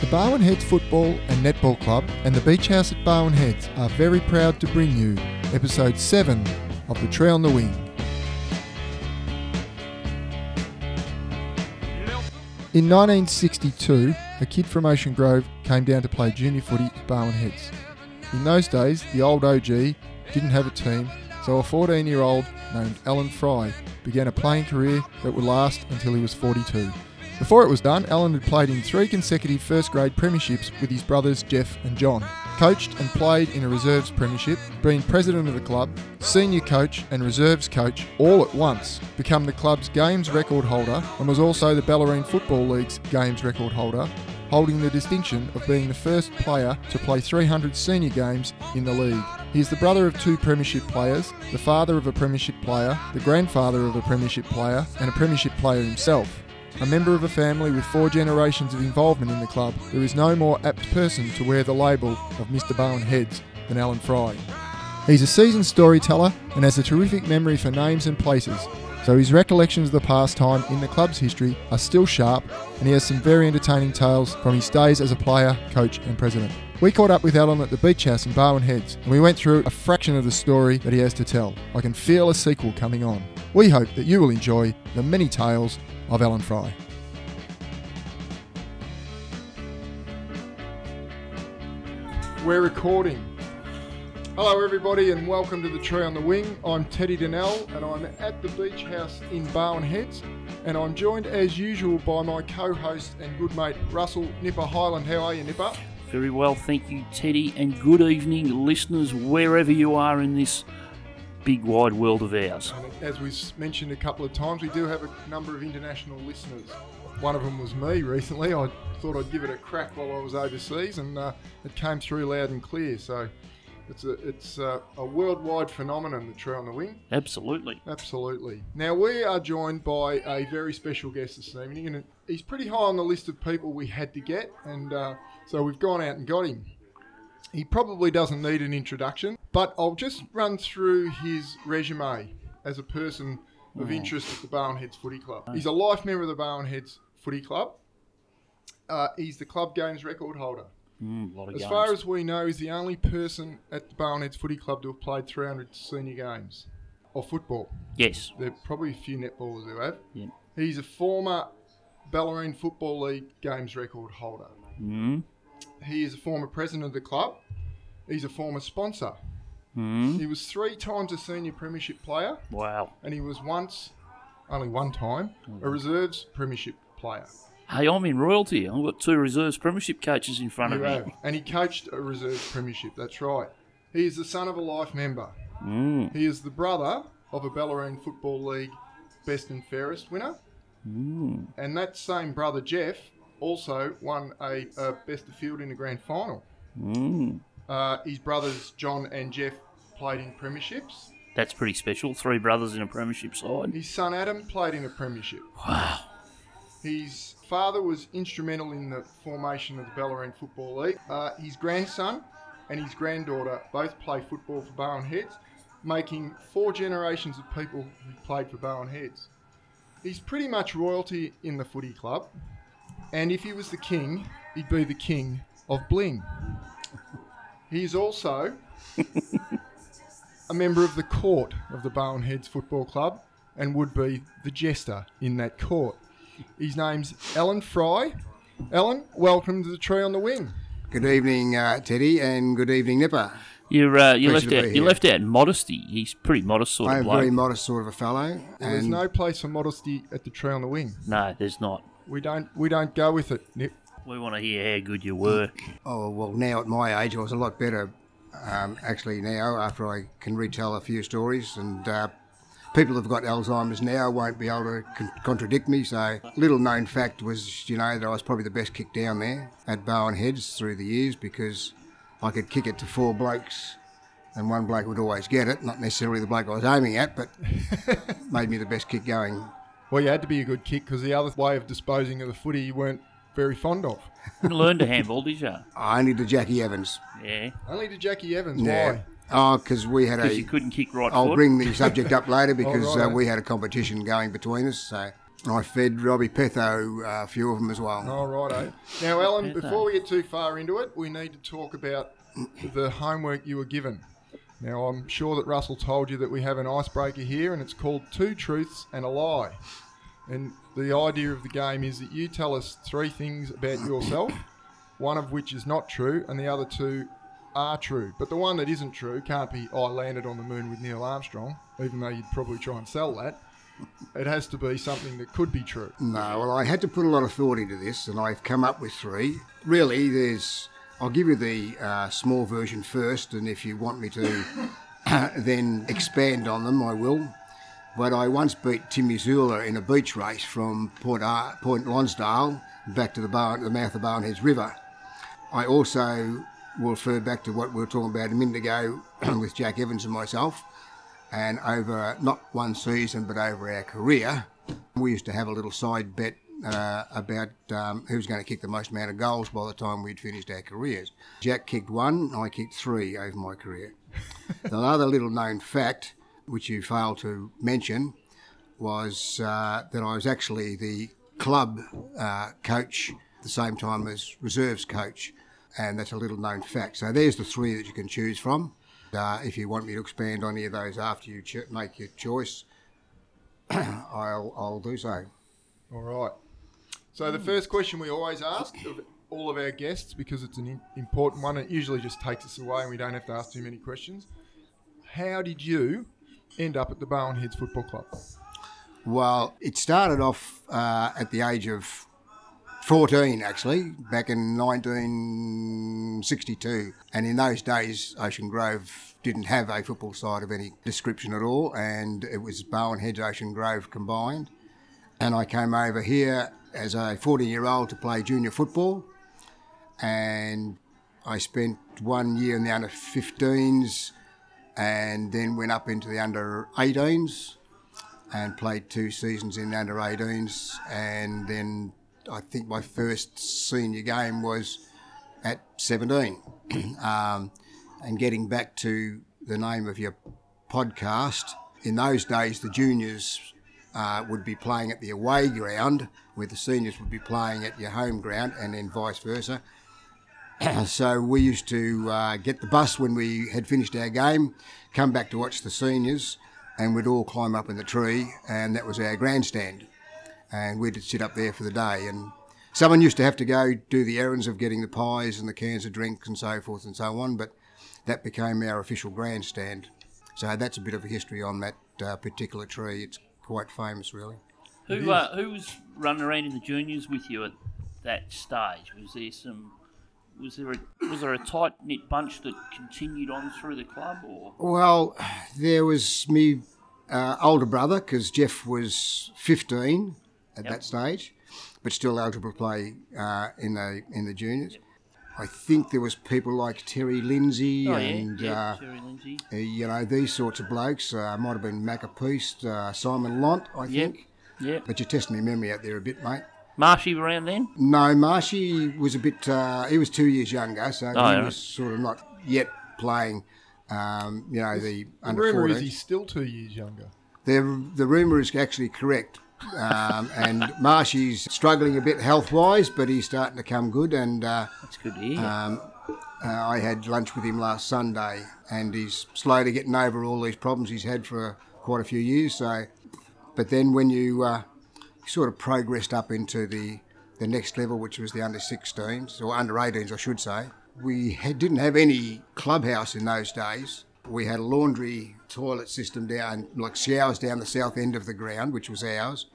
The Barwon Heads Football and Netball Club and the Beach House at Barwon Heads are very proud to bring you episode 7 of The Tree on the Wing. In 1962, a kid from Ocean Grove came down to play junior footy at Barwon Heads. In those days, the old OG didn't have a team, so a 14 year old named Alan Fry began a playing career that would last until he was 42. Before it was done, Alan had played in three consecutive first grade premierships with his brothers Jeff and John. Coached and played in a reserves premiership, being president of the club, senior coach, and reserves coach all at once, become the club's games record holder and was also the Bellarine Football League's games record holder, holding the distinction of being the first player to play 300 senior games in the league. He is the brother of two Premiership players, the father of a Premiership player, the grandfather of a Premiership player, and a Premiership player himself. A member of a family with four generations of involvement in the club, there is no more apt person to wear the label of Mr. Barwon Heads than Alan Fry. He's a seasoned storyteller and has a terrific memory for names and places, so his recollections of the past time in the club's history are still sharp and he has some very entertaining tales from his days as a player, coach and president. We caught up with Alan at the beach house in Barwon Heads and we went through a fraction of the story that he has to tell. I can feel a sequel coming on. We hope that you will enjoy the many tales of Alan Fry. We're recording. Hello, everybody, and welcome to the Tree on the Wing. I'm Teddy Donnell, and I'm at the beach house in Barwon Heads, and I'm joined as usual by my co-host and good mate Russell Nipper Highland. How are you, Nipper? Very well, thank you, Teddy, and good evening, listeners, wherever you are in this big wide world of ours. And as we mentioned a couple of times, we do have a number of international listeners. One of them was me recently. I thought I'd give it a crack while I was overseas, and uh, it came through loud and clear. So it's a it's a, a worldwide phenomenon, the Tree on the Wing. Absolutely. Absolutely. Now we are joined by a very special guest this evening, and he's pretty high on the list of people we had to get, and uh, so we've gone out and got him. He probably doesn't need an introduction, but I'll just run through his resume as a person of interest at the Barwon Heads Footy Club. He's a life member of the Barwon Heads Footy Club. Uh, he's the club games record holder. Mm, As games. far as we know, he's the only person at the Barwon Heads Footy Club to have played 300 senior games of football. yes. There are probably a few netballers who have. Yeah. He's a former Bellarine Football League games record holder. Mm, He is a former president of the club. He's a former sponsor. mm, He was three times a senior premiership player, wow. and he was once, only one time, a reserves premiership player. Hey, I'm in royalty. I've got two reserves premiership coaches in front You of me. have. And he coached a reserves premiership, that's right. He is the son of a life member. Mm, He is the brother of a Bellarine Football League best and fairest winner. mm. And that same brother, Jeff, also won a, a best of field in the grand final. Mm. Uh, his brothers, John and Jeff, played in premierships. That's pretty special. Three brothers in a premiership side. His son, Adam, played in a premiership. Wow. His father was instrumental in the formation of the Bellarine Football League. Uh, his grandson and his granddaughter both play football for Barwon Heads, making four generations of people who played for Barwon Heads. He's pretty much royalty in the footy club, and if he was the king, he'd be the king of bling. He is also a member of the court of the Barwon Heads Football Club and would be the jester in that court. His name's Alan Fry. Alan, welcome to the Tree on the Wing. Good evening, uh, Teddy, and good evening, Nipper. You're, uh, you Pleasure left to out. You here. left out modesty. He's pretty modest sort I'm of a very modest sort of a fellow, There's and no place for modesty at the Tree on the Wing. no, there's not. We don't we don't go with it, Nip. We want to hear how good you were. oh well, now at my age, I was a lot better. Um, actually, now after I can retell a few stories, and uh, people who've got Alzheimer's now won't be able to con- contradict me. So, little known fact was, you know, that I was probably the best kick down there at Barwon Heads through the years because I could kick it to four blokes. And one bloke would always get it, not necessarily the bloke I was aiming at, but made me the best kick going Well, you had to be a good kick because the other way of disposing of the footy you weren't very fond of. Didn't learn to handball, did you? only to Jackie Evans. Yeah. Only to Jackie Evans. Yeah. Why? Oh, because we had a. Because a. you couldn't kick right I'll foot. bring the subject up later because righto. uh, we had a competition going between us. So I fed Robbie Petho uh, a few of them as well. All righto. Now, Alan, Petho. before we get too far into it, we need to talk about the homework you were given. Now, I'm sure that Russell told you that we have an icebreaker here, and it's called Two Truths and a Lie. And the idea of the game is that you tell us three things about yourself, one of which is not true, and the other two are true. But the one that isn't true can't be, I landed on the moon with Neil Armstrong, even though you'd probably try and sell that. It has to be something that could be true. No, well, I had to put a lot of thought into this, and I've come up with three. Really, there's. I'll give you the uh, small version first, and if you want me to then expand on them, I will. But I once beat Timmy Zula in a beach race from Point, Ar- Point Lonsdale back to the, Bar- the mouth of Barnheads River. I also will refer back to what we were talking about a minute ago with Jack Evans and myself. And over not one season, but over our career, we used to have a little side bet uh, about um, who was going to kick the most amount of goals by the time we'd finished our careers. Jack kicked one, I kicked three over my career. the other little known fact, which you failed to mention, was uh, that I was actually the club uh, coach at the same time as reserves coach, and that's a little known fact. So there's the three that you can choose from. Uh, if you want me to expand on any of those after you make your choice, I'll, I'll do so. All right. So the first question we always ask of all of our guests, because it's an important one, it usually just takes us away and we don't have to ask too many questions. How did you end up at the Barwon Heads Football Club? Well, it started off uh, at the age of 14, actually, back in 1962. And in those days, Ocean Grove didn't have a football side of any description at all, and it was Barwon Heads, Ocean Grove combined. And I came over here as a 14 year old to play junior football, and I spent one year in the under 15s and then went up into the under 18s and played two seasons in the under 18s. And then I think my first senior game was at 17. um, and getting back to the name of your podcast, in those days the juniors uh, would be playing at the away ground, where the seniors would be playing at your home ground, and then vice versa. so we used to uh, get the bus when we had finished our game, come back to watch the seniors, and we'd all climb up in the tree, and that was our grandstand. And we'd sit up there for the day. And someone used to have to go do the errands of getting the pies and the cans of drinks and so forth and so on, but that became our official grandstand. So that's a bit of a history on that uh, particular tree. It's quite famous, really. Who uh, who was running around in the juniors with you at that stage? Was there some? Was there a was there a tight knit bunch that continued on through the club, or Well, there was me uh, older brother because Jeff was 15 at Yep. that stage, but still eligible to play uh, in the in the juniors. I think there was people like Terry Lindsay oh and yeah, yeah, uh, Terry Lindsay, uh, you know these sorts of blokes. Uh, might have been Macapeast, uh, Simon Lont, I Yep. think. yeah, But you're testing my memory out there a bit, mate. Marshy around then. No, Marshy was a bit. Uh, he was two years younger, so Oh, he yeah. was sort of not yet playing. Um, you know the The under rumour 14. is he's still two years younger. The, the rumour is actually correct. Um, and Marshy's struggling a bit health wise, but he's starting to come good. And uh, That's good to hear. um, uh, I had lunch with him last Sunday, and he's slowly getting over all these problems he's had for quite a few years. So, but then when you uh, sort of progressed up into the the next level, which was the under 16s or under 18s, I should say, we had, didn't have any clubhouse in those days. We had a laundry toilet system down, like showers down the south end of the ground, which was ours,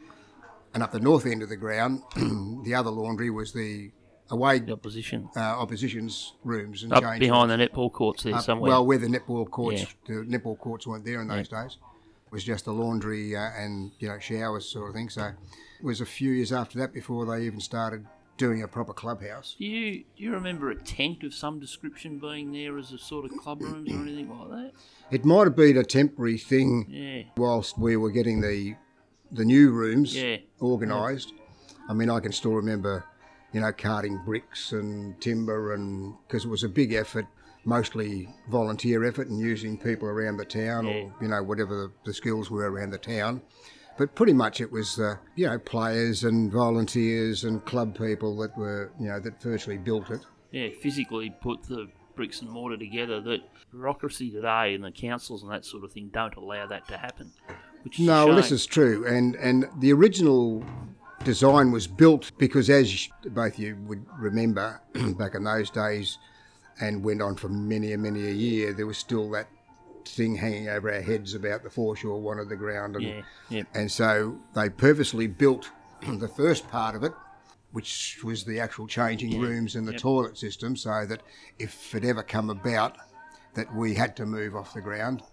and up the north end of the ground, the other laundry was the away the opposition uh, opposition's rooms and up behind the netball courts there somewhere. Well, where the netball courts, Yeah. the netball courts weren't there in those days. Was just a laundry uh, and you know showers sort of thing. So it was a few years after that before they even started doing a proper clubhouse. do you do you remember a tent of some description being there as a sort of club rooms or anything like that? It might have been a temporary thing Yeah, whilst we were getting the the new rooms Yeah. organised. I mean, I can still remember, you know, carting bricks and timber, and because it was a big effort, mostly volunteer effort, and using people around the town Yeah. or you know whatever the, skills were around the town. But pretty much it was, uh, you know, players and volunteers and club people that were, you know, that virtually built it. Yeah, physically put the bricks and mortar together. That bureaucracy today and the councils and that sort of thing don't allow that to happen. Which is No, well, this is true, and and the original design was built because, as both you would remember, back in those days, and went on for many and many a year, there was still that thing hanging over our heads about the foreshore wanted the ground, and Yeah, yeah. and so they purposely built the first part of it. Which was the actual changing rooms and the Yep. toilet system, so that if it ever come about that we had to move off the ground,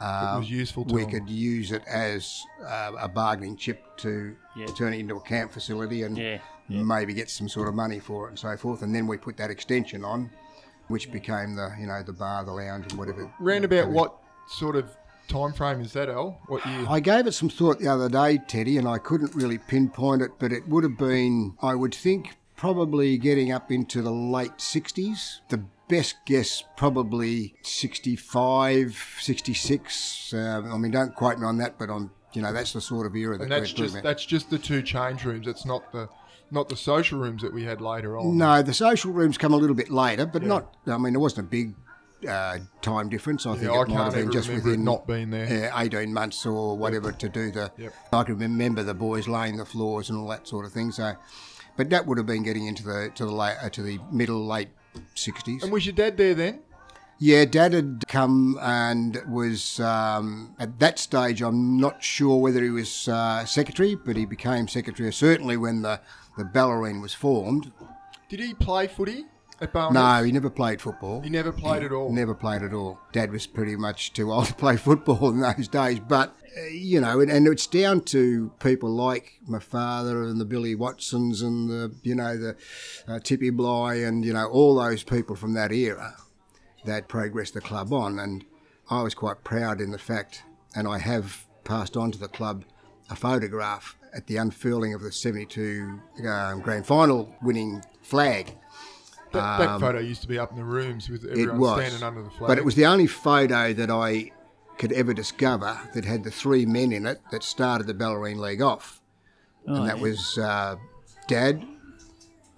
it was useful to we them. could use it as uh, a bargaining chip to Yeah. turn it into a camp facility and Yeah, maybe get some sort of money for it and so forth. And then we put that extension on, which became the you know the bar, the lounge, and whatever. Round about what sort of time frame is that, Al? What year? I gave it some thought the other day, Teddy, and I couldn't really pinpoint it, but it would have been, I would think, probably getting up into the late 60s. The best guess, probably 65, 66. Um, I mean, don't quote me on that, but on, you know, that's the sort of era that and that's just that's just the two change rooms. It's not the not the social rooms that we had later on. No, the social rooms come a little bit later, but not, I mean, there wasn't a big uh, time difference. I think Yeah, I it might have been just it within not being there. uh, 18 months or whatever to do the. Yep. I can remember the boys laying the floors and all that sort of thing. So, but that would have been getting into the to the late uh, to the middle late 60s. And was your dad there then? Yeah, Dad had come and was um, at that stage. I'm not sure whether he was uh, secretary, but he became secretary certainly when the the Bellarine was formed. Did he play footy at Barwon? No, he never played football. he never played at all. Never played at all. Dad was pretty much too old to play football in those days. But, uh, you know, and, and it's down to people like my father and the Billy Watsons and the, you know, the uh, Tippy Bly and, you know, all those people from that era that progressed the club on. And I was quite proud in the fact, and I have passed on to the club a photograph at the unfurling of the 72 um, grand final winning flag. That, that photo used to be up in the rooms with It everyone was. standing under the flag. But it was the only photo that I could ever discover that had the three men in it that started the Bellarine League off. and that was uh, Dad,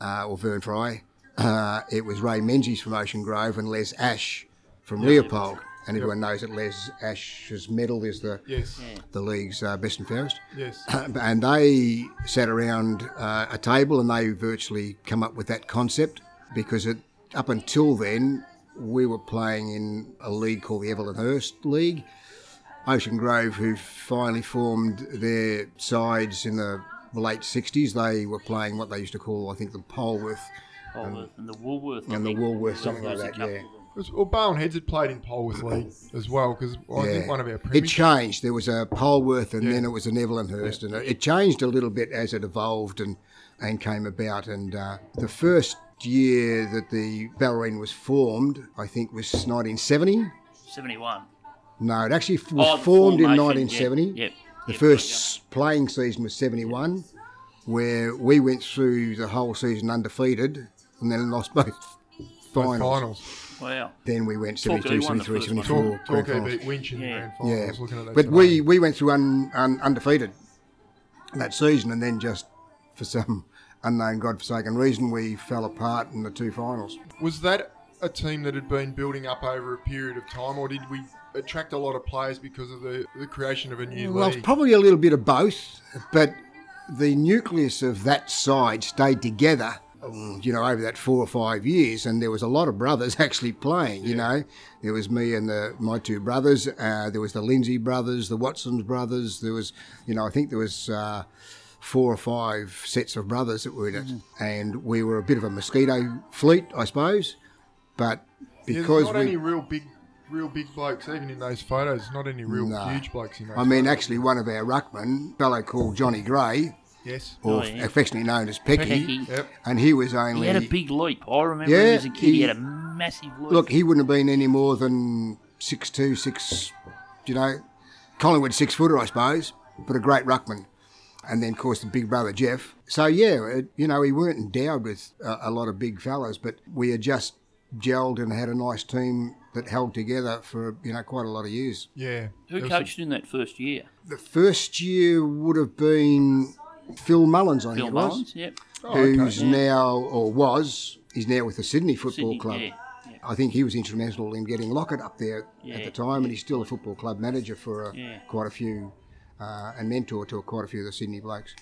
uh, or Vern Fry. Uh, it was Ray Menzies from Ocean Grove and Les Ash from Leopold. And everyone knows that Les Ash's medal is the yes, the league's uh, best and fairest. yes. and they sat around uh, a table and they virtually come up with that concept because it, up until then we were playing in a league called the Evelyn Hurst League. Ocean Grove, who finally formed their sides in the late 60s, they were playing what they used to call, I think, the Polwarth. Polwarth and the Woolworth. I and the think. Woolworth, something like that, yeah. Of them. It was- well, Barwon Heads had played in Polwarth League as well because I think one of our premiers- It changed. There was a Polwarth and Yeah. then it was an Evelynhurst. And it changed a little bit as it evolved and, and came about. And uh, the first year that the Bellarine was formed, I think, was 1970. 71. No, it actually f- was Oh, the formed in formation, 1970. Yep. yep The yep, first playing season was 71, where we went through the whole season undefeated and then lost both both finals. finals. Wow. Then we went Torquay 72, won the 73, first one. 74. Tor- grand Torquay finals. beat Winch in the Yeah. grand final. Yeah, I was looking at that but we, we went through un, un, undefeated that season, and then just for some unknown godforsaken reason, we fell apart in the two finals. Was that a team that had been building up over a period of time, or did we attract a lot of players because of the, the creation of a new Well, league? probably a little bit of both, but the nucleus of that side stayed together. Um, You know, over that four or five years, and there was a lot of brothers actually playing. You know, there was me and the my two brothers. Uh, there was the Lindsay brothers, the Watsons brothers. There was, you know, I think there was uh, four or five sets of brothers that were in it, and we were a bit of a mosquito fleet, I suppose. But Yeah, there's because not we, any real big, real big blokes even in those photos. Not any real No. huge blokes in those. I mean, photos. actually, one of our ruckmen, fellow called Johnny Gray, yes. or Oh, yeah. affectionately known as Pecky, Pecky. Yep. and he was He only had a big leap. I remember Yeah, him as a kid. He, he- had a massive leap. look. He wouldn't have been any more than six two, six, you know, Collingwood six footer, I suppose, but a great ruckman. And then, of course, the big brother Jeff. So yeah, it, you know, we weren't endowed with a, a lot of big fellas, but we had just gelled and had a nice team that held together for you know quite a lot of years. Yeah. Who There was coached in that first year? The first year would have been Phil Mullins, I Phil think it was, Mullins. Yep. some- oh, okay. who's now or was he's now with the Sydney Football Sydney, Club. Yeah. yeah. I think he was instrumental in getting Lockett up there at the time, and he's still a football club manager for uh, Yeah. quite a few, uh, and mentor to quite a few of the Sydney blokes.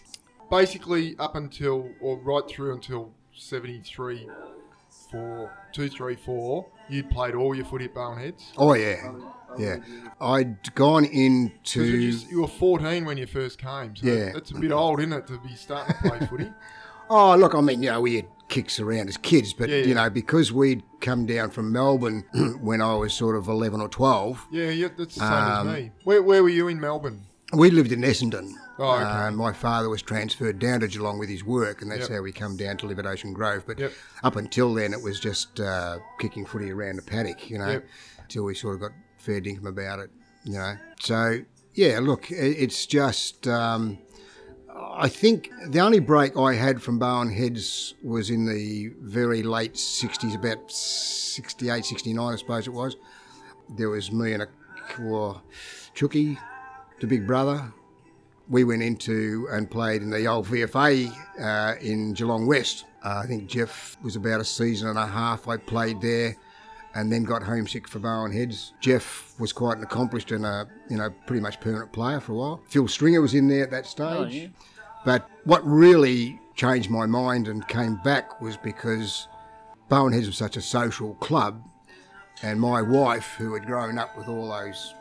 Basically, up until, or right through until 73, 4, 2, 3, 4, you'd played all your footy at Barwon Heads. Oh yeah, yeah. I'd gone into. you, you were 14 when you first came, so Yeah. that's a bit old, isn't it, to be starting to play footy? Oh, look, I mean, you know, we had kicks around as kids, but, Yeah, you know, because we'd come down from Melbourne when I was sort of 11 or 12, Yeah, yeah, that's the same Um, as me. Where, where were you in Melbourne? we lived in Essendon. Oh, okay. Uh, my father was transferred down to Geelong with his work, and that's Yep. how we come down to live at Ocean Grove. But Yep. up until then, it was just uh, kicking footy around the paddock, you know, Yep. until we sort of got fair dinkum about it, you know. So, yeah, look, it's just. Um, I think the only break I had from Barwon Heads was in the very late 60s, about 68, 69, I suppose it was. There was me and a well, Chucky, the big brother. We went into and played in the old VFA uh, in Geelong West. Uh, I think Jeff was about a season and a half. I played there and then got homesick for Barwon Heads. Jeff was quite an accomplished and a you know pretty much permanent player for a while. Phil Stringer was in there at that oh, stage. Oh, yeah. But what really changed my mind and came back was because Barwon Heads was such a social club, and my wife, who had grown up with all those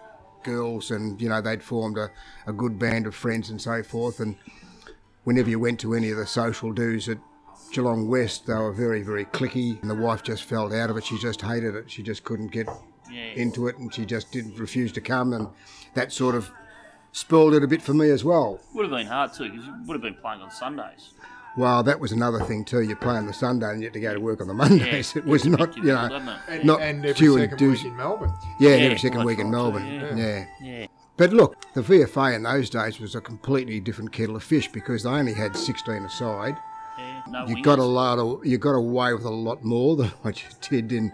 girls, and you know they'd formed a, a good band of friends and so forth, and whenever you went to any of the social dues at Geelong West, they were very, very clicky, and the wife just felt out of it. She just hated it. She just couldn't get Yeah. into it, and she just didn't refuse to come, and that sort of spoiled it a bit for me as well. Would have been hard too because you would have been playing on Sundays. Well, that was another thing too. You play on the Sunday and you had to go to work on the Mondays. Yeah, it was it's a bit not, you know, doesn't it? And, not and every due and second dues. week in Melbourne. Yeah, and Yeah, every second week in right, Melbourne. yeah. Yeah. Yeah. But look, the VFA in those days was a completely different kettle of fish because they only had 16 aside. Yeah. No You wingers. got a lot of, you got away with a lot more than what you did in,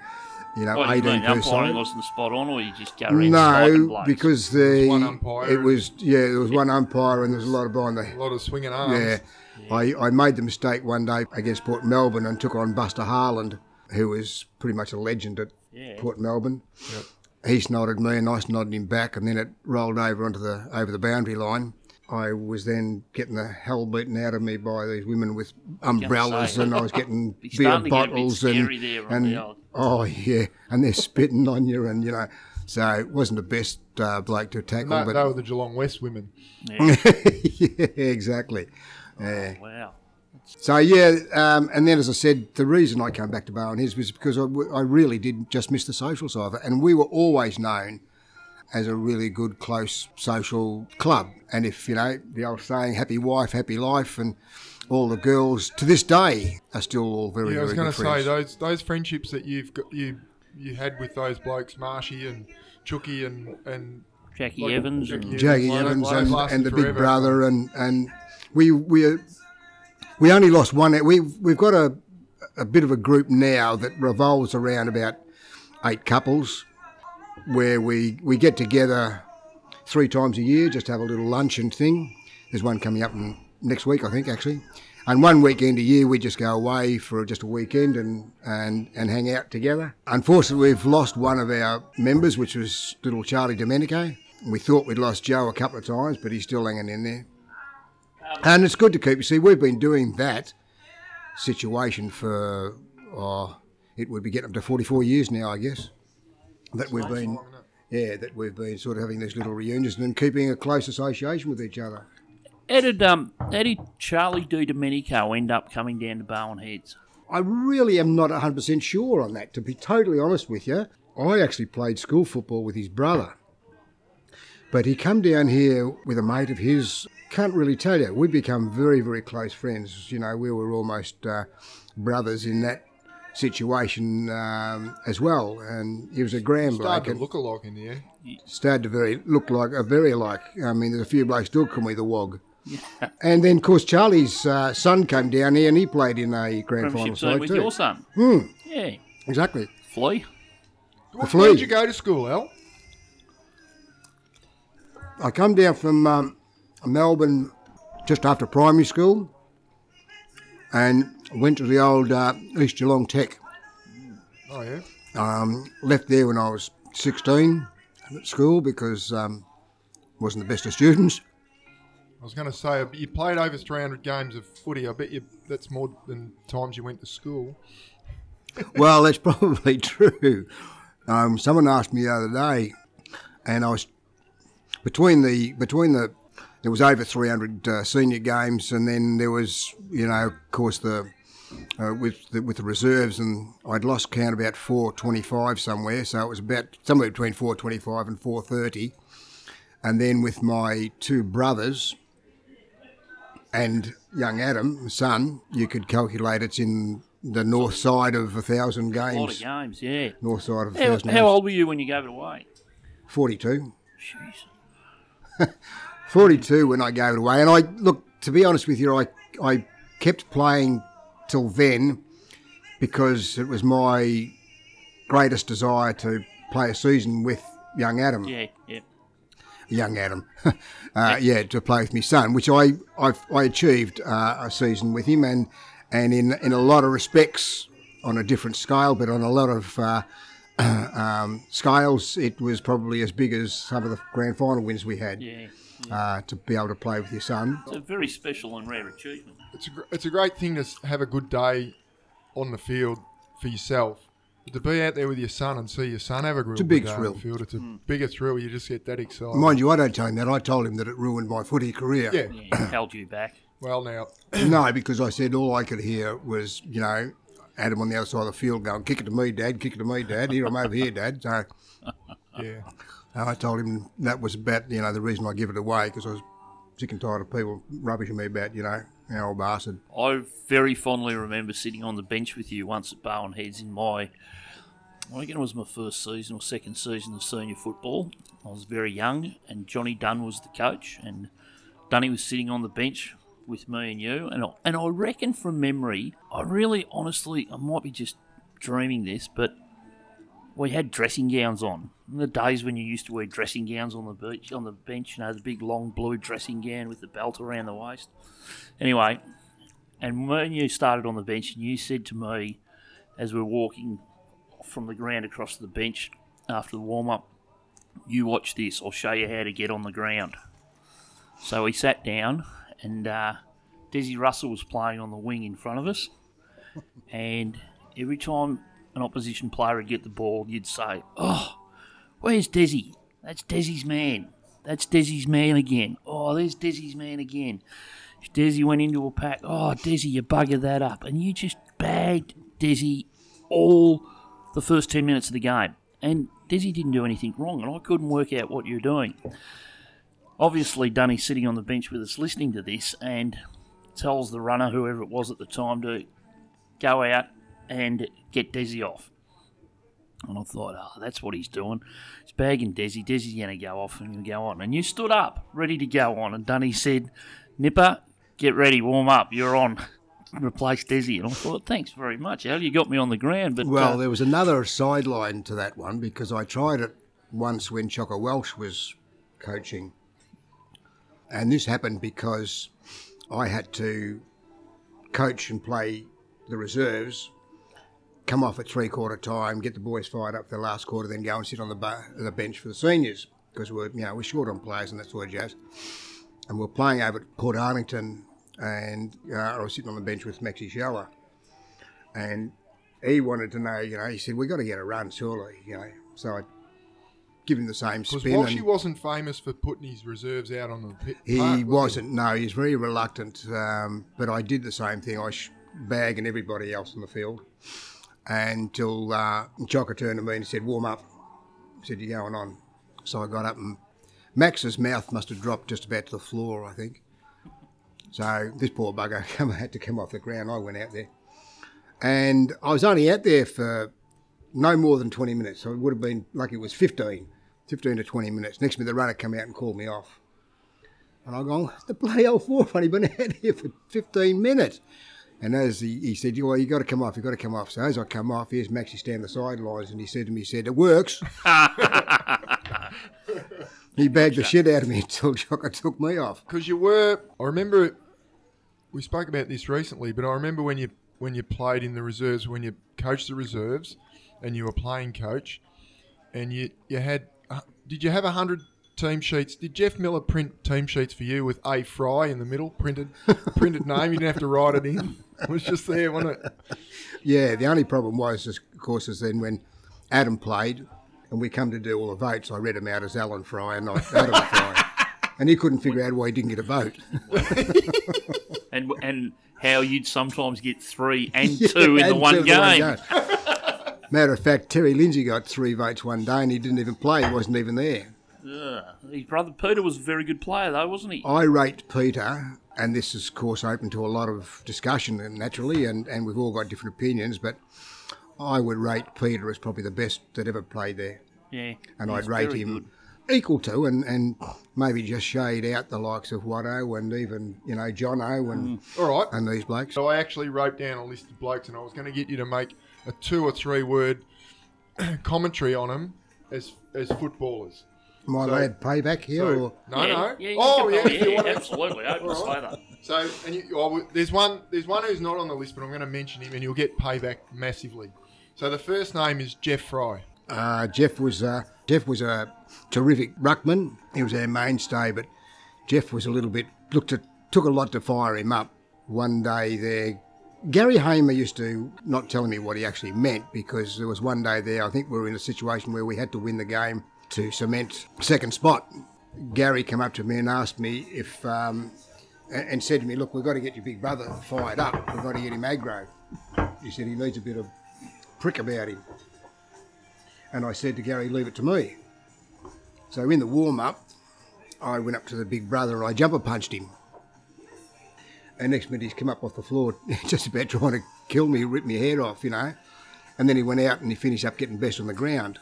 you know, What do you 18 mean? Umpiring side. wasn't spot on, or you just go around No, because the one umpire. it was yeah, there was one umpire and there was a lot of behind the A lot of swinging arms. Yeah. I, I made the mistake one day against Port Melbourne and took on Buster Harland, who was pretty much a legend at Yeah. Port Melbourne. Yep. He snotted me and I snotted him back, and then it rolled over onto the over the boundary line. I was then getting the hell beaten out of me by these women with umbrellas, say. and I was getting beer starting get bottles and and the oh yeah, and they're spitting on you, and you know, so it wasn't the best uh, bloke to tackle, No, but they were the Geelong West women. Yeah. yeah, exactly. Yeah. wow. So yeah, um, and then as I said, the reason I came back to Bowen Hills was because I, I really did just miss the social side of it, and we were always known as a really good, close social club. And if you know the old saying, "Happy wife, happy life," and all the girls to this day are still all very, Yeah, I was going to say those those friendships that you've got, you you had with those blokes, Marshy and Chucky and and Jackie Like Evans Jackie and Jackie Those Evans blokes and, lasted and the big brother and and we we uh, we only lost one. We we've got a a bit of a group now that revolves around about eight couples, where we we get together three times a year just to have a little luncheon thing. There's one coming up in, next week, I think, actually. And one weekend a year, we just go away for just a weekend and, and, and hang out together. Unfortunately, we've lost one of our members, which was little Charlie Domenico. We thought we'd lost Joe a couple of times, but he's still hanging in there. And it's good to keep. You see, we've been doing that situation for, oh, it would be getting up to 44 years now, I guess. That we've been, long, yeah, that we've been sort of having these little reunions and keeping a close association with each other. How did um how did Charlie Di Domenico end up coming down to Barwon Heads? I really am not 100% sure on that, to be totally honest with you. I actually played school football with his brother. But he come down here with a mate of his. Can't really tell you. We become very, very close friends. You know, we were almost uh, brothers in that situation um, as well. And he was a grand bloke. started to look alike in the end. started to very look like a very like. I mean, there's a few blokes still call me the Wog. and then, of course, Charlie's uh, son came down here and he played in a grand final Premiership team side with too. your son. Hmm. Yeah. Exactly. Flea. Where, flea. where did you go to school, Al? I come down from um, Melbourne just after primary school and went to the old uh, East Geelong Tech. Oh yeah. Um, left there when I was 16 at school because um, wasn't the best of students. I was going to say you played over 300 games of footy. I bet you that's more than times you went to school. well, that's probably true. Um, someone asked me the other day, and I was between the between the there was over 300 uh, senior games, and then there was you know of course the uh, with the, with the reserves, and I'd lost count about 425 somewhere, so it was about somewhere between 425 and 430, and then with my two brothers and young Adam, son, you could calculate it's in the north side of a thousand games. A lot of games. yeah. North side of a How, thousand how games. old were you when you gave it away? 42. Jeez. 42 when I gave it away. And I, look, to be honest with you, I, I kept playing till then because it was my greatest desire to play a season with young Adam. Yeah, yeah. young Adam, uh, yeah, to play with my son, which I I, I achieved uh, a season with him, and and in in a lot of respects on a different scale, but on a lot of uh, um, scales, it was probably as big as some of the grand final wins we had. Yeah. Uh, to be able to play with your son, It's a very special and rare achievement. It's a, gr- it's a great thing to have a good day on the field for yourself. But to be out there with your son and see your son have a, real a good big day on thrill. the field, it's a bigger thrill. You just get that excited. mind you, I don't tell him that. I told him that it ruined my footy career. yeah. Yeah, held you back. Well, now, no, because I said all I could hear was, you know, Adam on the other side of the field going, "Kick it to me, Dad. Kick it to me, Dad. Here I'm over here, Dad." So. yeah. And I told him that was about, you know, the reason I give it away because I was sick and tired of people rubbishing me about, you know, our old bastard. I very fondly remember sitting on the bench with you once at Barwon Heads in my, I reckon it was my first season or second season of senior football. I was very young, and Johnny Dunn was the coach, and Dunny was sitting on the bench with me and you, and I, and I reckon from memory, I really honestly, I might be just dreaming this, but we had dressing gowns on. In the days when you used to wear dressing gowns on the beach, on the bench, you know, the big long blue dressing gown with the belt around the waist. Anyway, and when you started on the bench, and you said to me, as we are walking from the ground across to the bench after the warm up, you watch this, I'll show you how to get on the ground. So we sat down, and uh, Desi Russell was playing on the wing in front of us. And every time an opposition player would get the ball, you'd say, Oh, where's Desi? That's Desi's man. That's Desi's man again. Oh, there's Desi's man again. Desi went into a pack, oh, Desi, you bugger that up. And you just bagged Desi all the first 10 minutes of the game. And Desi didn't do anything wrong, and I couldn't work out what you're doing. Obviously, Dunny's sitting on the bench with us listening to this and tells the runner, whoever it was at the time, to go out and get Desi off. And I thought, oh, that's what he's doing. He's bagging Desi. Desi's going to go off and go on. And you stood up, ready to go on. And Dunny said, Nipper, get ready, warm up. You're on. Replace Desi. And I thought, thanks very much, Al. You got me on the ground. But Well, uh, there was another sideline to that one because I tried it once when Chocker Welsh was coaching. And this happened because I had to coach and play the reserves, come off at three quarter time, get the boys fired up for the last quarter, then go and sit on the, bar, the bench for the seniors because we're, you know, we're short on players and that sort of jazz. And we're playing over at Port Arlington and uh, I was sitting on the bench with Maxie Sheller. And he wanted to know, you know, he said, we've got to get a run, surely, you know. So I give him the same Because spin. Walshy and wasn't famous for putting his reserves out on the pit. he park, was wasn't, no, he's very reluctant. Um, but I did the same thing. I sh- bagging everybody else on the field until uh, Chocker turned to me and said, warm up. Said, you're going on. So I got up and Max's mouth must have dropped just about to the floor, I think. So this poor bugger had to come off the ground. I went out there. And I was only out there for no more than 20 minutes. So it would have been like it was 15, 15 to 20 minutes. Next minute, the runner come out and called me off. And I go, the bloody old four funny been out here for 15 minutes. And as he, he said, well, you got to come off, you got to come off. So as I come off, here's Maxie stand the sidelines, and he said to me, he said, it works. he bagged the shit out of me until Jocker took me off. Because you were, I remember, we spoke about this recently, but I remember when you when you played in the reserves, when you coached the reserves, and you were playing coach, and you you had, uh, did you have a hundred team sheets? Did Jeff Miller print team sheets for you with a Fry in the middle, printed printed name? You didn't have to write it in. It was just there, wasn't it? Yeah, the only problem was, of course, is then when Adam played and we come to do all the votes, I read them out as Alan Fry and not Adam Fry. And he couldn't figure out why he didn't get a vote. and and how you'd sometimes get three and Yeah, two in the one two in game. game. Matter of fact, Terry Lindsay got three votes one day and he didn't even play. He wasn't even there. Yeah. His brother Peter was a very good player, though, wasn't he? I rate Peter, and this is, of course, open to a lot of discussion and naturally, and, and we've all got different opinions, but I would rate Peter as probably the best that ever played there. Yeah. And I'd rate him good. equal to, and, and maybe just shade out the likes of Watto and even, you know, Jono and, mm. All right. and these blokes. So I actually wrote down a list of blokes, and I was going to get you to make a two or three word commentary on them as as footballers. My so- lad, payback here, So, or no, yeah, no. Yeah, you oh, can- yeah. yeah, absolutely. Open the All right. slather. So, and you, oh, there's one, there's one who's not on the list, but I'm going to mention him, and you'll get payback massively. So the first name is Jeff Fry. Uh, Jeff was uh, Jeff was a terrific ruckman. He was our mainstay, but Jeff was a little bit looked at took a lot to fire him up. One day there, Gary Hamer used to not telling me what he actually meant because there was one day there. I think we were in a situation where we had to win the game to cement second spot. Gary came up to me and asked me if. Um, and said to me, "Look, we've got to get your big brother fired up. We've got to get him aggro." He said he needs a bit of prick about him. And I said to Gary, leave it to me. So in the warm up, I went up to the big brother and I jumper punched him. And next minute he's come up off the floor, just about trying to kill me, rip my head off, you know. And then he went out and he finished up getting best on the ground.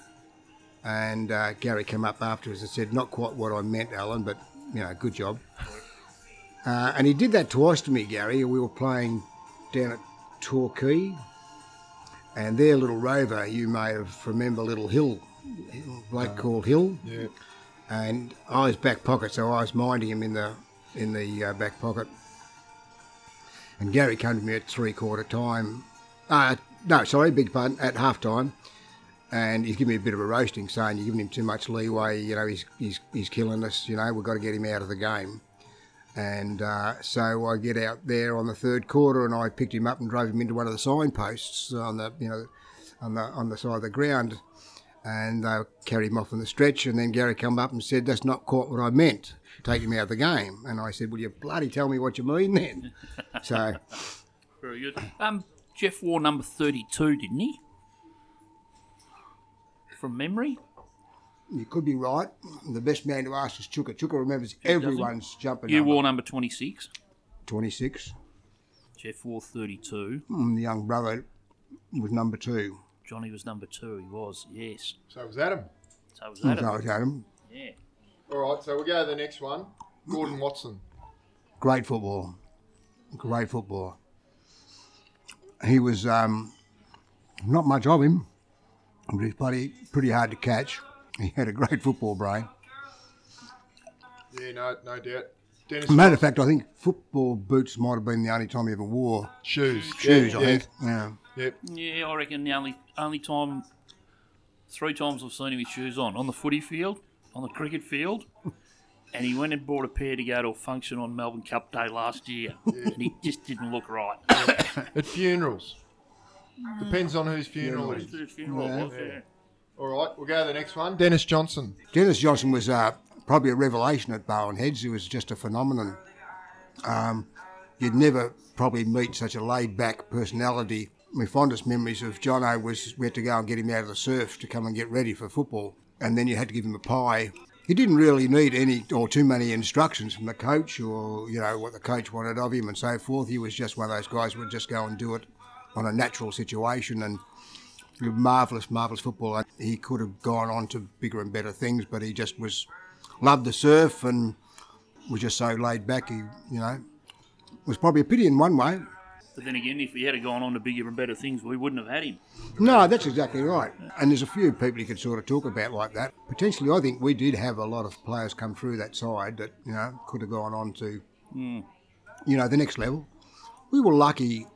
And uh, Gary came up afterwards and said, not quite what I meant, Alan, but, you know, good job. Uh, and he did that twice to me, Gary. We were playing down at Torquay, and their little rover, you may have remember Little Hill, bloke called Hill, Yeah. and I was back pocket, so I was minding him in the in the uh, back pocket. And Gary came to me at three quarter time. Uh, no, sorry, big pardon, at half time. And he's giving me a bit of a roasting, saying you're giving him too much leeway. You know, he's he's, he's killing us. You know, we've got to get him out of the game. And uh, so I get out there on the third quarter, and I picked him up and drove him into one of the signposts on the you know on the on the side of the ground, and they carried him off on the stretch. And then Gary come up and said, "That's not quite what I meant. Take him out of the game." And I said, "Will you bloody tell me what you mean then?" so Very good. Um, Jeff wore number 32, didn't he? From memory? you could be right. The best man to ask is Chuka. Chuka remembers everyone's jumping. You number. wore number 26. 26. Jeff wore 32. And the young brother was number two. Johnny was number two. He was, yes. So was Adam. So was Adam. I was Adam. Yeah. All right. So we'll go to the next one. Gordon Watson. Great football. Great football. He was um, not much of him, but he's bloody pretty hard to catch. He had a great football brain. Yeah, no, no doubt. Dennis Matter of fact, I think football boots might have been the only time he ever wore shoes. shoes. Yeah, I yeah, think. Yeah. Yep. Yeah, I reckon the only only time, three times I've seen him with shoes on. On the footy field, on the cricket field, and he went and bought a pair to go to a function on Melbourne Cup Day last year. And he just didn't look right. At funerals. Depends on whose funeral it is. His funeral was, yeah. All right. We'll go to the next one. Dennis Johnson. Dennis Johnson was uh, probably a revelation at Barwon Heads. He was just a phenomenon. Um, you'd never probably meet such a laid back personality. My fondest memories of Jono was we had to go and get him out of the surf to come and get ready for football. And then you had to give him a pie. He didn't really need any or too many instructions from the coach or, you know, what the coach wanted of him and so forth. He was just one of those guys who would just go and do it on a natural situation and marvelous, marvelous footballer. He could have gone on to bigger and better things, but he just was loved the surf and was just so laid back. He, you know, was probably a pity in one way. But then again, if he had gone on to bigger and better things, we wouldn't have had him. No, that's exactly right. And there's a few people you could sort of talk about like that. Potentially, I think we did have a lot of players come through that side that, you know, could have gone on to, hmm. you know, the next level. We were lucky,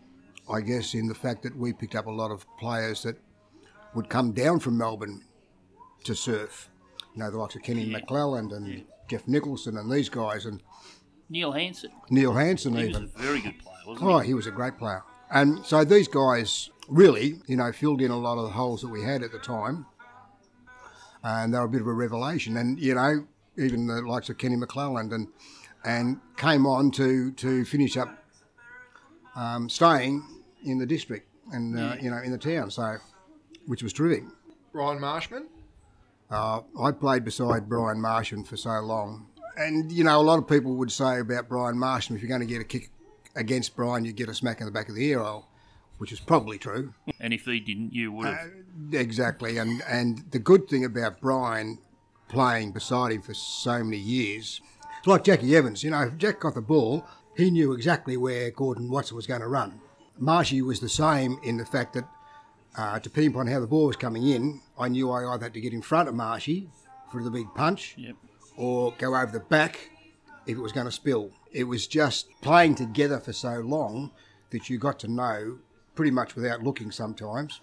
I guess, in the fact that we picked up a lot of players that would come down from Melbourne to surf. You know, the likes of Kenny McClelland and Jeff Nicholson and these guys and Neil Hansen, Neil Hansen he was even. a very good player, wasn't Oh, he? he was a great player. And so these guys really, you know, filled in a lot of the holes that we had at the time. And they were a bit of a revelation. And, you know, even the likes of Kenny McClelland and and came on to, to finish up um, staying in the district and, uh, you know, in the town. So, which was terrific. Brian Marshman. Uh, I played beside Brian Marshman for so long. And, you know, a lot of people would say about Brian Marshman, if you're going to get a kick against Brian, you get a smack in the back of the ear hole, which is probably true. And if he didn't, you would have. Exactly. And, and the good thing about Brian playing beside him for so many years, it's like Jackie Evans. You know, if Jack got the ball, he knew exactly where Gordon Watson was going to run. Marshy was the same in the fact that, uh, depending upon how the ball was coming in, I knew I either had to get in front of Marshy for the big punch Yep. or go over the back if it was going to spill. It was just playing together for so long that you got to know, pretty much without looking sometimes,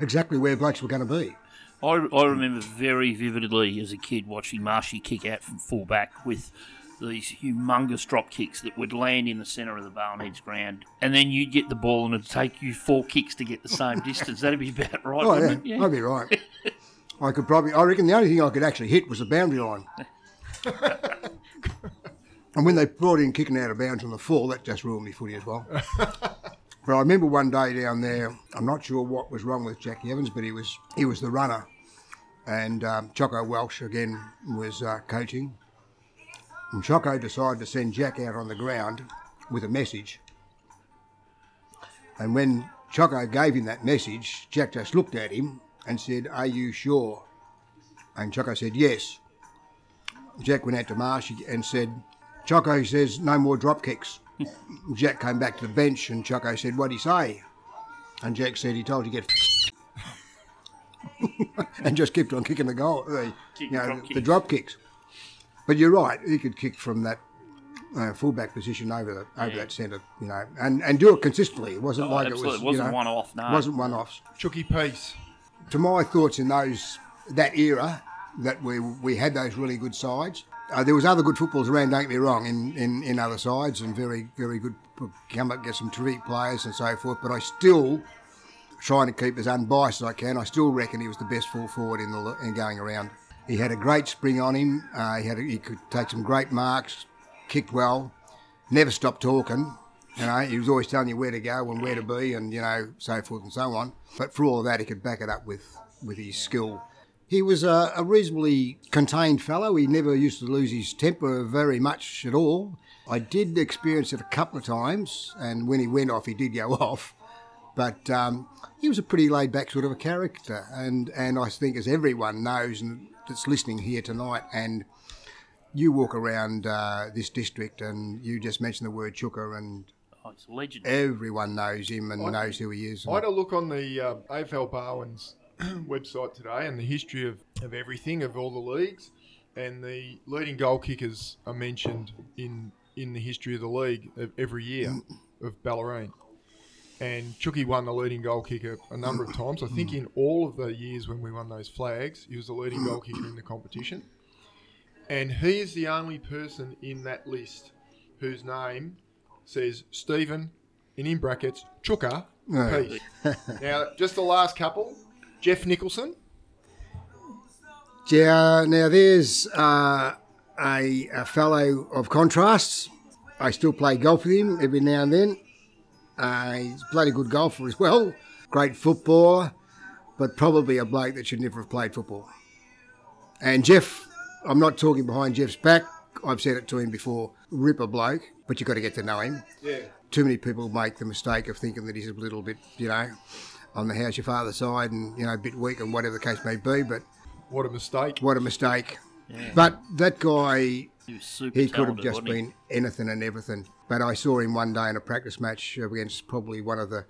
exactly where blokes were going to be. I, I remember very vividly as a kid watching Marshy kick out from full back with these humongous drop kicks that would land in the centre of the Barwon Heads ground. And then you'd get the ball and it'd take you four kicks to get the same distance. That'd be about right, Oh, yeah, wouldn't it? I'd be right. I could probably, I reckon the only thing I could actually hit was the boundary line. and when they brought in kicking out of bounds on the full, that just ruined me footy as well. but I remember one day down there, I'm not sure what was wrong with Jackie Evans, but he was he was the runner. And um, Choco Welsh again was uh, coaching. And Choco decided to send Jack out on the ground with a message. And when Choco gave him that message, Jack just looked at him and said, Are you sure? And Choco said, Yes. Jack went out to Marsh and said, Choco says, No more drop kicks. Jack came back to the bench and Choco said, What'd he say? And Jack said, He told you to get and just kept on kicking the goal, the, Kick you know, drop the, the drop kicks. But you're right, he could kick from that uh, fullback position over the, over Yeah. that centre, you know, and, and do it consistently. It wasn't Oh, like absolutely. it was, It wasn't you know, one off, no. wasn't one offs. Chucky Peace. To my thoughts in those that era, that we we had those really good sides. Uh, there was other good footballs around. Don't get me wrong, in, in, in other sides, and very very good. Come up get some terrific players and so forth. But I still trying to keep as unbiased as I can. I still reckon he was the best full forward in the in going around. He had a great spring on him. Uh, he had a, he could take some great marks, kicked well, never stopped talking. You know, he was always telling you where to go and where to be, and you know, so forth and so on. But for all of that, he could back it up with with his skill. He was a, a reasonably contained fellow. He never used to lose his temper very much at all. I did experience it a couple of times, and when he went off, he did go off. But um, he was a pretty laid back sort of a character, and, and I think, as everyone knows and that's listening here tonight, and you walk around uh, this district and you just mention the word Chuka, and Oh, he's a legend. everyone knows him and I- knows who he is. I had a look on the uh, AFL Barwon's website today and the history of, of everything, of all the leagues, and the leading goal kickers are mentioned in, in the history of the league of every year of Bellarine. And Chucky won the leading goal kicker a number of times. I think in all of the years when we won those flags, he was the leading goal kicker in the competition. And he is the only person in that list whose name says Stephen, and in brackets, Chuka. Peace. now, just the last couple Jeff Nicholson. Yeah, now there's uh, a, a fellow of contrasts. I still play golf with him every now and then. Uh, he's a bloody good golfer as well. Great footballer, but probably a bloke that should never have played football. And Jeff, I'm not talking behind Jeff's back. I've said it to him before. Ripper bloke, but you've got to get to know him. Yeah. Too many people make the mistake of thinking that he's a little bit, you know, on the house your father's side and, you know, a bit weak and whatever the case may be. But What a mistake. what a mistake. But that guy He he could have just been anything and everything. But I saw him one day in a practice match against probably one of the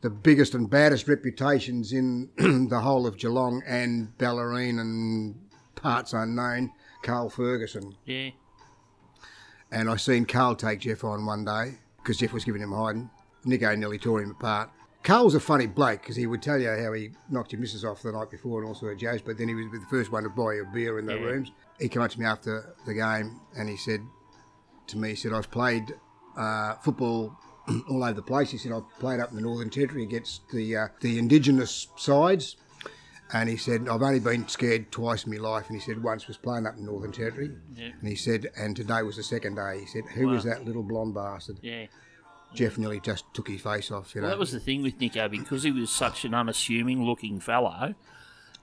the biggest and baddest reputations in the whole of Geelong and Bellarine and parts unknown, Carl Ferguson. Yeah. And I seen Carl take Jeff on one day because Jeff was giving him hiding. Nico nearly tore him apart. Carl's a funny bloke because he would tell you how he knocked your missus off the night before and also a Joe's, but then he was the first one to buy you a beer in the Yeah. rooms. He came up to me after the game and he said to me, he said, I've played uh, football all over the place. He said, I've played up in the Northern Territory against the, uh, the Indigenous sides. And he said, I've only been scared twice in my life. And he said, once was playing up in Northern Territory. Yeah. And he said, and today was the second day. He said, who was that little blonde bastard? Yeah. Jeff nearly just took his face off, you know. Well, that was the thing with Nico because he was such an unassuming looking fellow,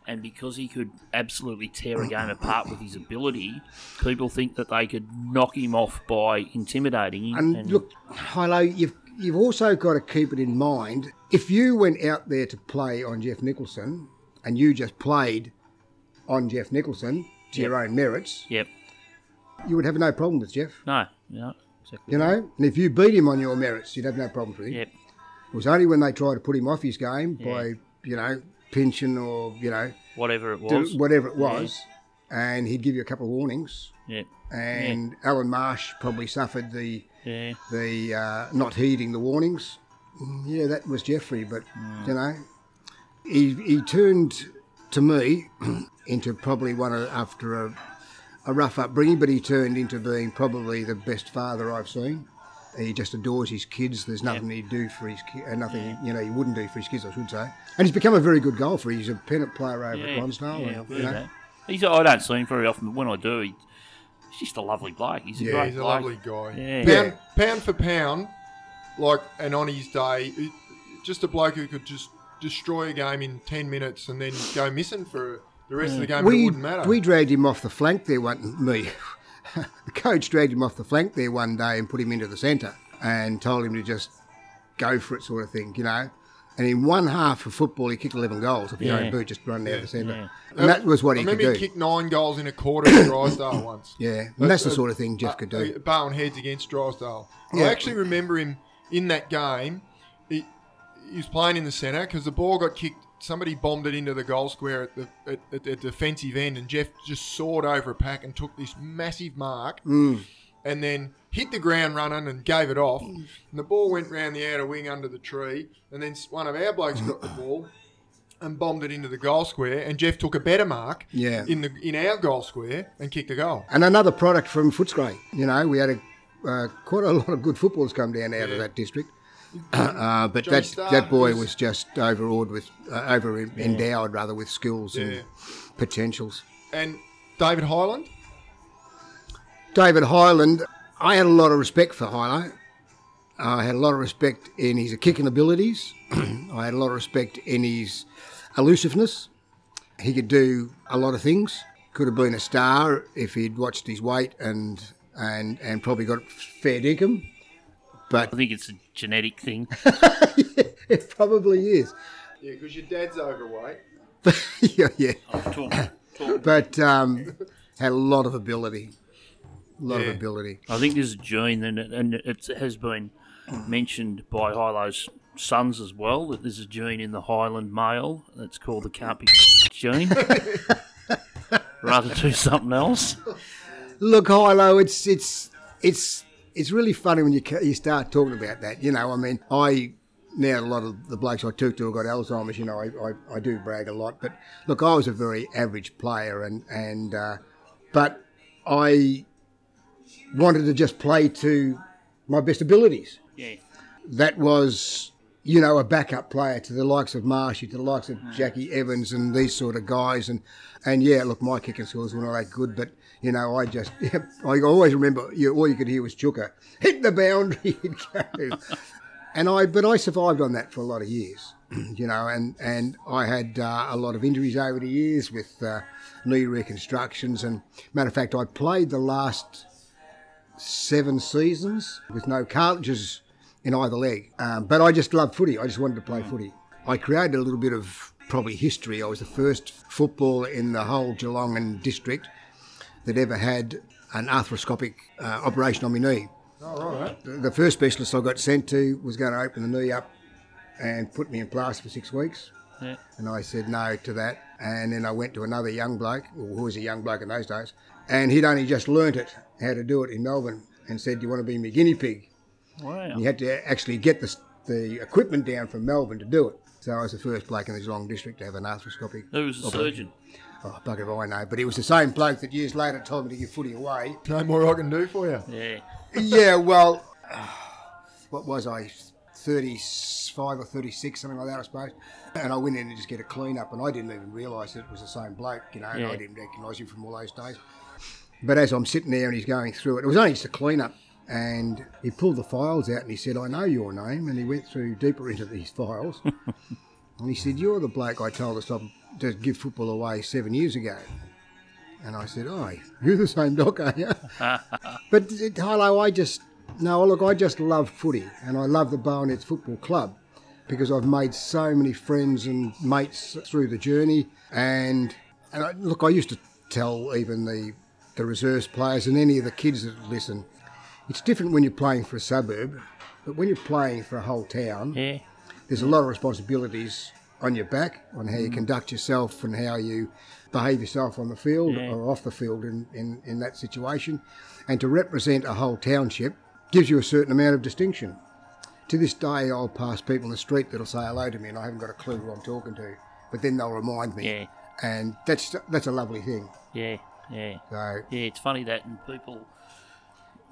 and because he could absolutely tear a game apart with his ability, people think that they could knock him off by intimidating him. and, look, Hilo, you've, you've also got to keep it in mind. If you went out there to play on Jeff Nicholson and you just played on Jeff Nicholson to your own merits, Yep. you would have no problem with Jeff. No. No. Exactly. You know, and if you beat him on your merits, you'd have no problems with him. Yep. It was only when they tried to put him off his game by, you know, pinching or, you know, Whatever it was. whatever it was, and he'd give you a couple of warnings. Yep. And Alan Marsh probably suffered the Yeah. the uh, not heeding the warnings. Mm, Yeah, that was Jeffrey, but you know, he he turned to me into probably one of, after a, a rough upbringing, but he turned into being probably the best father I've seen. He just adores his kids. There's nothing he'd do for his kids, and nothing you know he wouldn't do for his kids, I should say. And he's become a very good golfer. He's a pennant player over at Lonsdale. Yeah, and, I've you know. He's, I don't see him very often, but when I do, he, he's just a lovely bloke. He's a Yeah, great He's a bloke. lovely guy. Yeah. Pound, pound for pound, like, and on his day, just a bloke who could just destroy a game in 10 minutes and then go missing for the rest of the game. but it wouldn't matter. we dragged him off the flank there wasn't me. the coach dragged him off the flank there one day and put him into the centre and told him to just go for it, sort of thing, you know. And in one half of football, he kicked 11 goals of his Yeah. own boot, just running out the centre. yeah. And that was what I he could remember do. he kicked nine goals in a quarter at Drysdale once. yeah, and that's the uh, sort of thing Jeff could do. Uh, Barwon heads against Drysdale. Yeah. I actually remember him in that game. He, he was playing in the centre because the ball got kicked. Somebody bombed it into the goal square at the at, at the defensive end, and Jeff just soared over a pack and took this massive mark, Mm. and then hit the ground running and gave it off. And the ball went round the outer wing under the tree, and then one of our blokes got the ball and bombed it into the goal square, and Jeff took a better mark Yeah. in the in our goal square and kicked a goal. And another product from Footscray. You know, we had a, uh, quite a lot of good footballers come down out of that district. Uh, but Johnny that Starr that boy was- just overawed with, uh, over endowed rather with skills Yeah. and potentials. And David Highland. David Highland, I had a lot of respect for Hilo. I had a lot of respect in his kicking abilities. I had a lot of respect in his elusiveness. He could do a lot of things. Could have been a star if he'd watched his weight and and and probably got fair dinkum. I think it's a genetic thing. It probably is. Yeah, because your dad's overweight. yeah, yeah. I'm talking, talking. But um, had a lot of ability. A lot Yeah. of ability. I think there's a gene, and it, and it has been mentioned by Hilo's sons as well, that there's a gene in the Highland male that's called the can't be gene. Rather do something else. Look, Hilo, it's it's it's it's really funny when you you start talking about that. You know, I mean, I now a lot of the blokes I took to have got Alzheimer's. You know, I, I, I do brag a lot, but look, I was a very average player, and and uh, but I wanted to just play to my best abilities. Yeah. That was. You know, a backup player to the likes of Marshy, to the likes of Jackie Evans, and these sort of guys, and and yeah, look, my kicking skills were not that good, but you know, I just I always remember you, all you could hear was Chuka hit the boundary, and I but I survived on that for a lot of years, you know, and and I had uh, a lot of injuries over the years with uh, knee reconstructions, and matter of fact, I played the last seven seasons with no cartilages in either leg. Um, but I just loved footy. I just wanted to play footy. I created a little bit of probably history. I was the first footballer in the whole Geelong and district that ever had an arthroscopic uh, operation on my knee. Oh, right. The, the first specialist I got sent to was going to open the knee up and put me in plaster for six weeks. Yeah. And I said no to that. And then I went to another young bloke, who was a young bloke in those days, and he'd only just learnt it, how to do it in Melbourne, and said, Do you want to be my guinea pig? Wow. And you had to actually get the, the equipment down from Melbourne to do it. So I was the first bloke in the Geelong district to have an arthroscopic. Who was the surgeon? Oh, bugger if I know. But it was the same bloke that years later told me to give footy away. No more I can do for you. Yeah. yeah, well, what was I? 35 or 36, something like that, I suppose. And I went in to just get a clean up, and I didn't even realise that it was the same bloke, you know, and Yeah. I didn't recognise him from all those days. But as I'm sitting there and he's going through it, it was only just a clean up, and he pulled the files out and he said, I know your name. And he went through deeper into these files. and he said, You're the bloke I told to stop to give football away seven years ago. And I said, Oh, you're the same doc, are you? but uh, hello, I just, no, look, I just love footy and I love the Barwon Heads Football Club because I've made so many friends and mates through the journey. And, and I, look, I used to tell even the, the reserves players and any of the kids that listen, it's different when you're playing for a suburb, but when you're playing for a whole town, Yeah. There's a lot of responsibilities on your back on how you mm. conduct yourself and how you behave yourself on the field Yeah. or off the field in, in, in that situation. And to represent a whole township gives you a certain amount of distinction. To this day, I'll pass people in the street that'll say hello to me and I haven't got a clue who I'm talking to, but then they'll remind me. Yeah. And that's that's a lovely thing. Yeah. Yeah. So, Yeah. It's funny that and people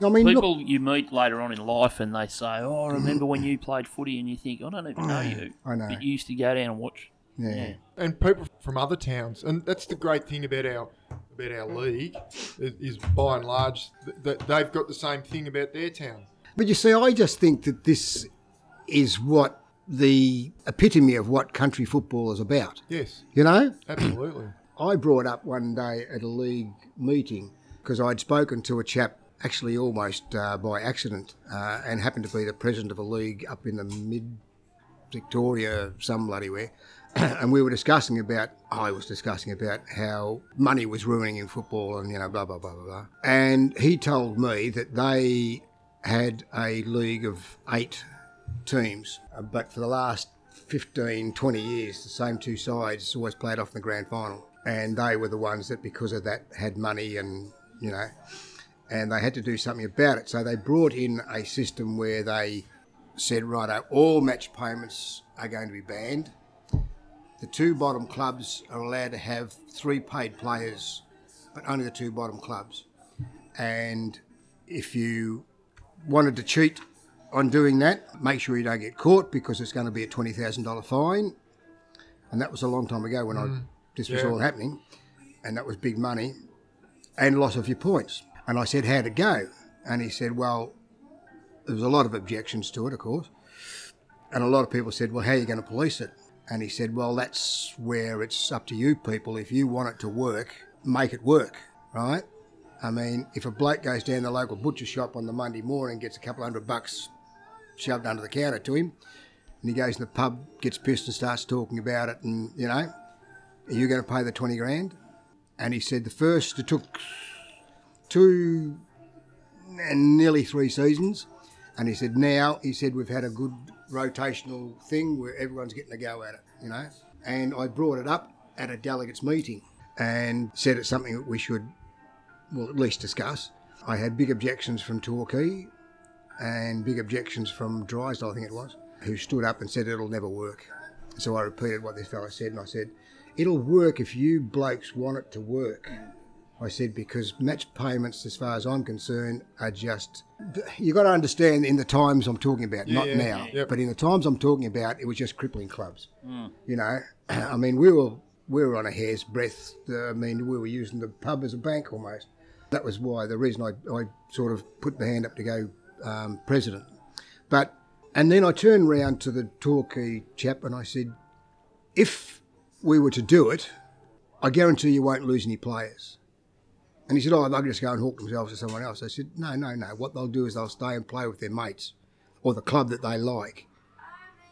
I mean, look, people you meet later on in life and they say, "Oh, I remember when you played footy," and you think, "I don't even know you." I know. But you used to go down and watch. yeah. Yeah. And people from other towns, and that's the great thing about our about our league, is, is by and large that they've got the same thing about their town. But you see, I just think that this is what the epitome of what country football is about. Yes, You know? absolutely. I brought up one day at a league meeting because I'd spoken to a chap actually almost uh, by accident uh, and happened to be the president of a league up in the mid Victoria, some bloody where. and we were discussing about, I was discussing about how money was ruining in football and, you know, blah, blah, blah, blah, blah. And he told me that they had a league of eight teams, uh, but for the last 15, 20 years, the same two sides always played off in the grand final. And they were the ones that, because of that, had money and, you know, and they had to do something about it. So they brought in a system where they said, righto, uh, all match payments are going to be banned. The two bottom clubs are allowed to have three paid players, but only the two bottom clubs. And if you wanted to cheat on doing that, make sure you don't get caught because it's going to be a $20,000 fine. And that was a long time ago when I, mm. this was Yeah. all happening. And that was big money and loss of your points. And I said, How'd it go? And he said, Well, there was a lot of objections to it, of course. And a lot of people said, Well, how are you going to police it? And he said, Well, that's where it's up to you people. If you want it to work, make it work, right? I mean, if a bloke goes down the local butcher shop on the Monday morning, gets a couple hundred bucks shoved under the counter to him, and he goes in the pub, gets pissed and starts talking about it, and, you know, are you going to pay the 20 grand? And he said the first, it took two and nearly three seasons. And he said, now, he said, we've had a good rotational thing where everyone's getting a go at it, you know. And I brought it up at a delegates meeting and said it's something that we should, well, at least discuss. I had big objections from Torquay and big objections from Drysdale, I think it was, who stood up and said it'll never work. So I repeated what this fellow said and I said, it'll work if you blokes want it to work. I said, because match payments, as far as I'm concerned, are just. You've got to understand in the times I'm talking about, not yeah, now, yep. but in the times I'm talking about, it was just crippling clubs. You know, I mean, we were we were on a hair's breadth. Uh, I mean, we were using the pub as a bank almost. That was why the reason I, I sort of put my hand up to go um, president. But and then I turned round to the Torquay chap and I said, if we were to do it, I guarantee you won't lose any players. And he said, oh, they'll just go and hook themselves to someone else. I said, no, no, no. What they'll do is they'll stay and play with their mates or the club that they like,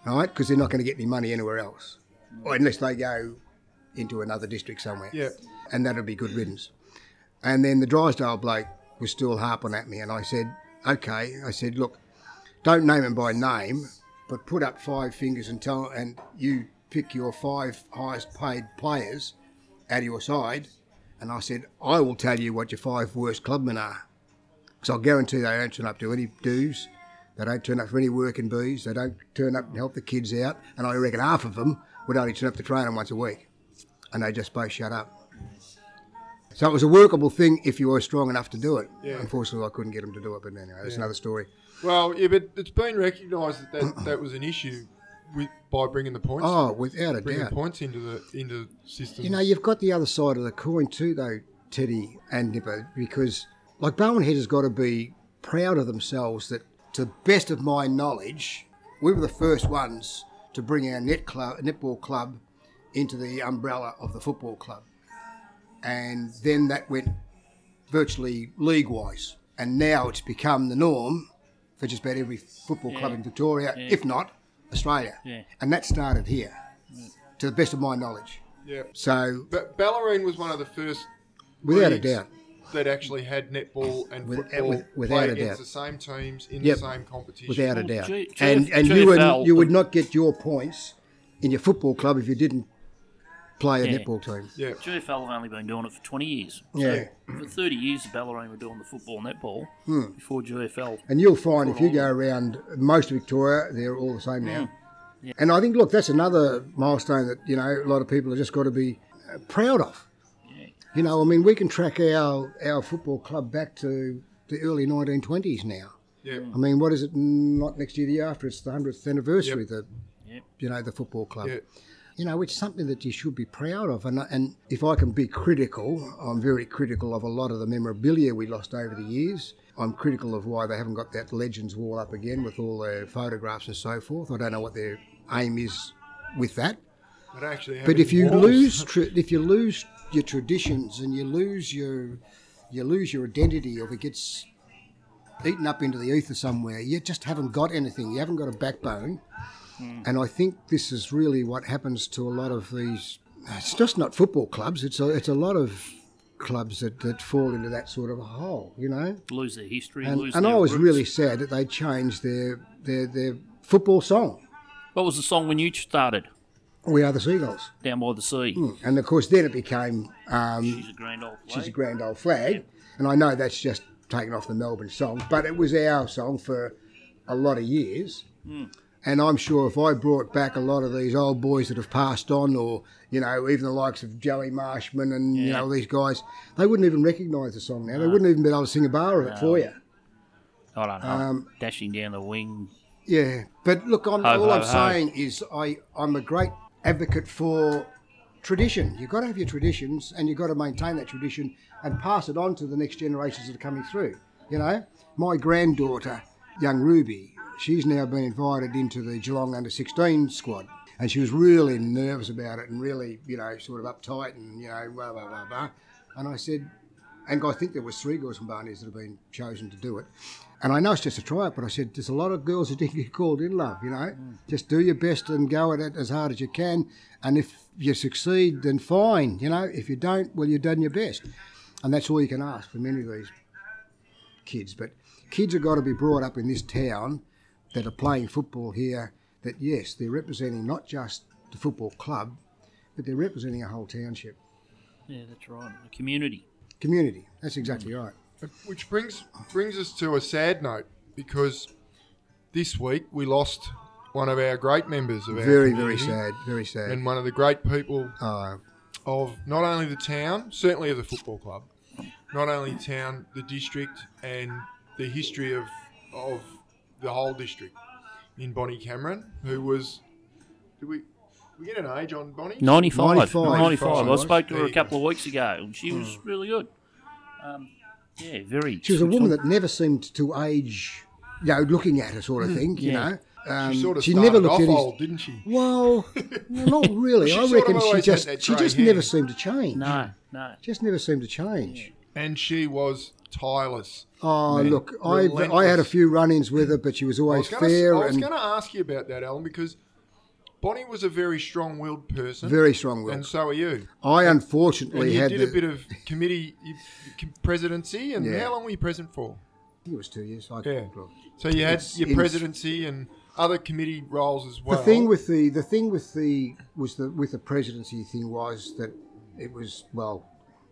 all right? Because they're not going to get any money anywhere else, or unless they go into another district somewhere. Yeah. And that'll be good riddance. And then the Drysdale bloke was still harping at me, and I said, "Okay." I said, "Look, don't name them by name, but put up five fingers and tell, and you pick your five highest paid players out of your side." And I said, "I will tell you what your five worst clubmen are, because I'll guarantee they don't turn up to any dues." They don't turn up for any working bees. They don't turn up and help the kids out. And I reckon half of them would only turn up to training once a week. And they just both shut up. So it was a workable thing if you were strong enough to do it. Yeah. Unfortunately, I couldn't get them to do it. But anyway, that's another story. Well, yeah, but it's been recognised that, that that was an issue with by bringing the points, Oh, without a bringing doubt. points into the into systems. You know, you've got the other side of the coin too, though, Teddy and Nipper, because like Barwon Heads has got to be proud of themselves that, to the best of my knowledge, we were the first ones to bring our net club, netball club into the umbrella of the football club, and then that went virtually league-wise, and now it's become the norm for just about every football club in Victoria, Yeah. if not Australia, Yeah. and that started here, to the best of my knowledge. yeah. So But Bellarine was one of the first Without a doubt. that actually had netball and With- football with- without play a against doubt. the same teams in Yep. the same competition. without a Well, doubt. G- and GF and you would you would not get your points in your football club if you didn't play a Yeah. netball team. Yeah, GFL have only been doing it for 20 years. Yeah. So for 30 years, the Bellarine were doing the football netball Hmm. before GFL. And you'll find if you go around most of Victoria, they're all the same now. Yeah. And I think, look, that's another milestone that you know a lot of people have just got to be uh, proud of. Yeah. You know, I mean, we can track our our football club back to the early 1920s now. yeah. I mean, what is it? Not next year, the year after. It's the hundredth anniversary. Yep. The Yep. you know the football club. Yeah. You know, it's something that you should be proud of. And and if I can be critical, I'm very critical of a lot of the memorabilia we lost over the years. I'm critical of why they haven't got that Legends wall up again with all their photographs and so forth. I don't know what their aim is with that. But actually, But if you walls. lose, tra- if you lose your traditions and you lose your, you lose your identity, or if it gets eaten up into the ether somewhere, you just haven't got anything. You haven't got a backbone. Mm. And I think this is really what happens to a lot of these. It's just not football clubs. It's a, it's a lot of clubs that, that fall into that sort of a hole, you know. Lose their history, And, lose and their I was roots. really sad that they changed their their their football song. What was the song when you started? We are the Seagulls. Down by the sea. Mm. And of course, then it became um, She's a grand old flag. She's a grand old flag. And I know that's just taken off the Melbourne song, but it was our song for a lot of years. Mm. And I'm sure if I brought back a lot of these old boys that have passed on, or, you know, even the likes of Joey Marshman and, you Yeah. know, these guys, they wouldn't even recognise the song now. They wouldn't even be able to sing a bar of it for you. I don't know. Um, Dashing down the wing. Yeah, but look, I'm, Ho, all ho, I'm ho. saying is I, I'm a great advocate for tradition. You've got to have your traditions and you've got to maintain that tradition and pass it on to the next generations that are coming through. You know, my granddaughter, young Ruby, she's now been invited into the Geelong under 16 squad. And she was really nervous about it and really, you know, sort of uptight and, you know, blah, blah, blah, blah. And I said, and I think there was three girls from Barwon Heads that have been chosen to do it. And I know it's just a tryout, but I said there's a lot of girls that didn't get called in, love. You know, mm. just do your best and go at it as hard as you can. And if you succeed, then fine. You know, if you don't, well, you've done your best. And that's all you can ask for many of these kids. But kids have got to be brought up in this town that are playing football here. That yes, they're representing not just the football club, but they're representing a whole township Yeah, that's right. The community. community. That's exactly right. Which brings brings us to a sad note because this week we lost one of our great members of our Very, very sad. Very sad. and one of the great people Uh, of not only the town, certainly of the football club, not only town, the district, and the history of of the whole district in Bonnie Cameron, who was. Did we we get an age on Bonnie? 95. 95. 95. I spoke to her a couple of weeks ago, and she was really good. Um, yeah, very. She was a woman that never seemed to age, you know, looking at her sort of thing, you Yeah. know. Um, She sort of she never looked off at his. old, didn't she? Well, not really. She I sort of reckon she just she just hair. never seemed to change. No, no. Just never seemed to change. And she was tireless. Oh, Man, look, I I had a few run-ins with her, but she was I always was gonna, fair I was and going to ask you about that, Alan, because Bonnie was a very strong-willed person, Very strong-willed, and so are you. I And unfortunately you had did the, a bit of committee presidency, and Yeah. how long were you president for? I think it was two years. I Yeah. So you had It's your presidency and other committee roles as well. The thing with the the thing with the was the with the presidency thing was that it was well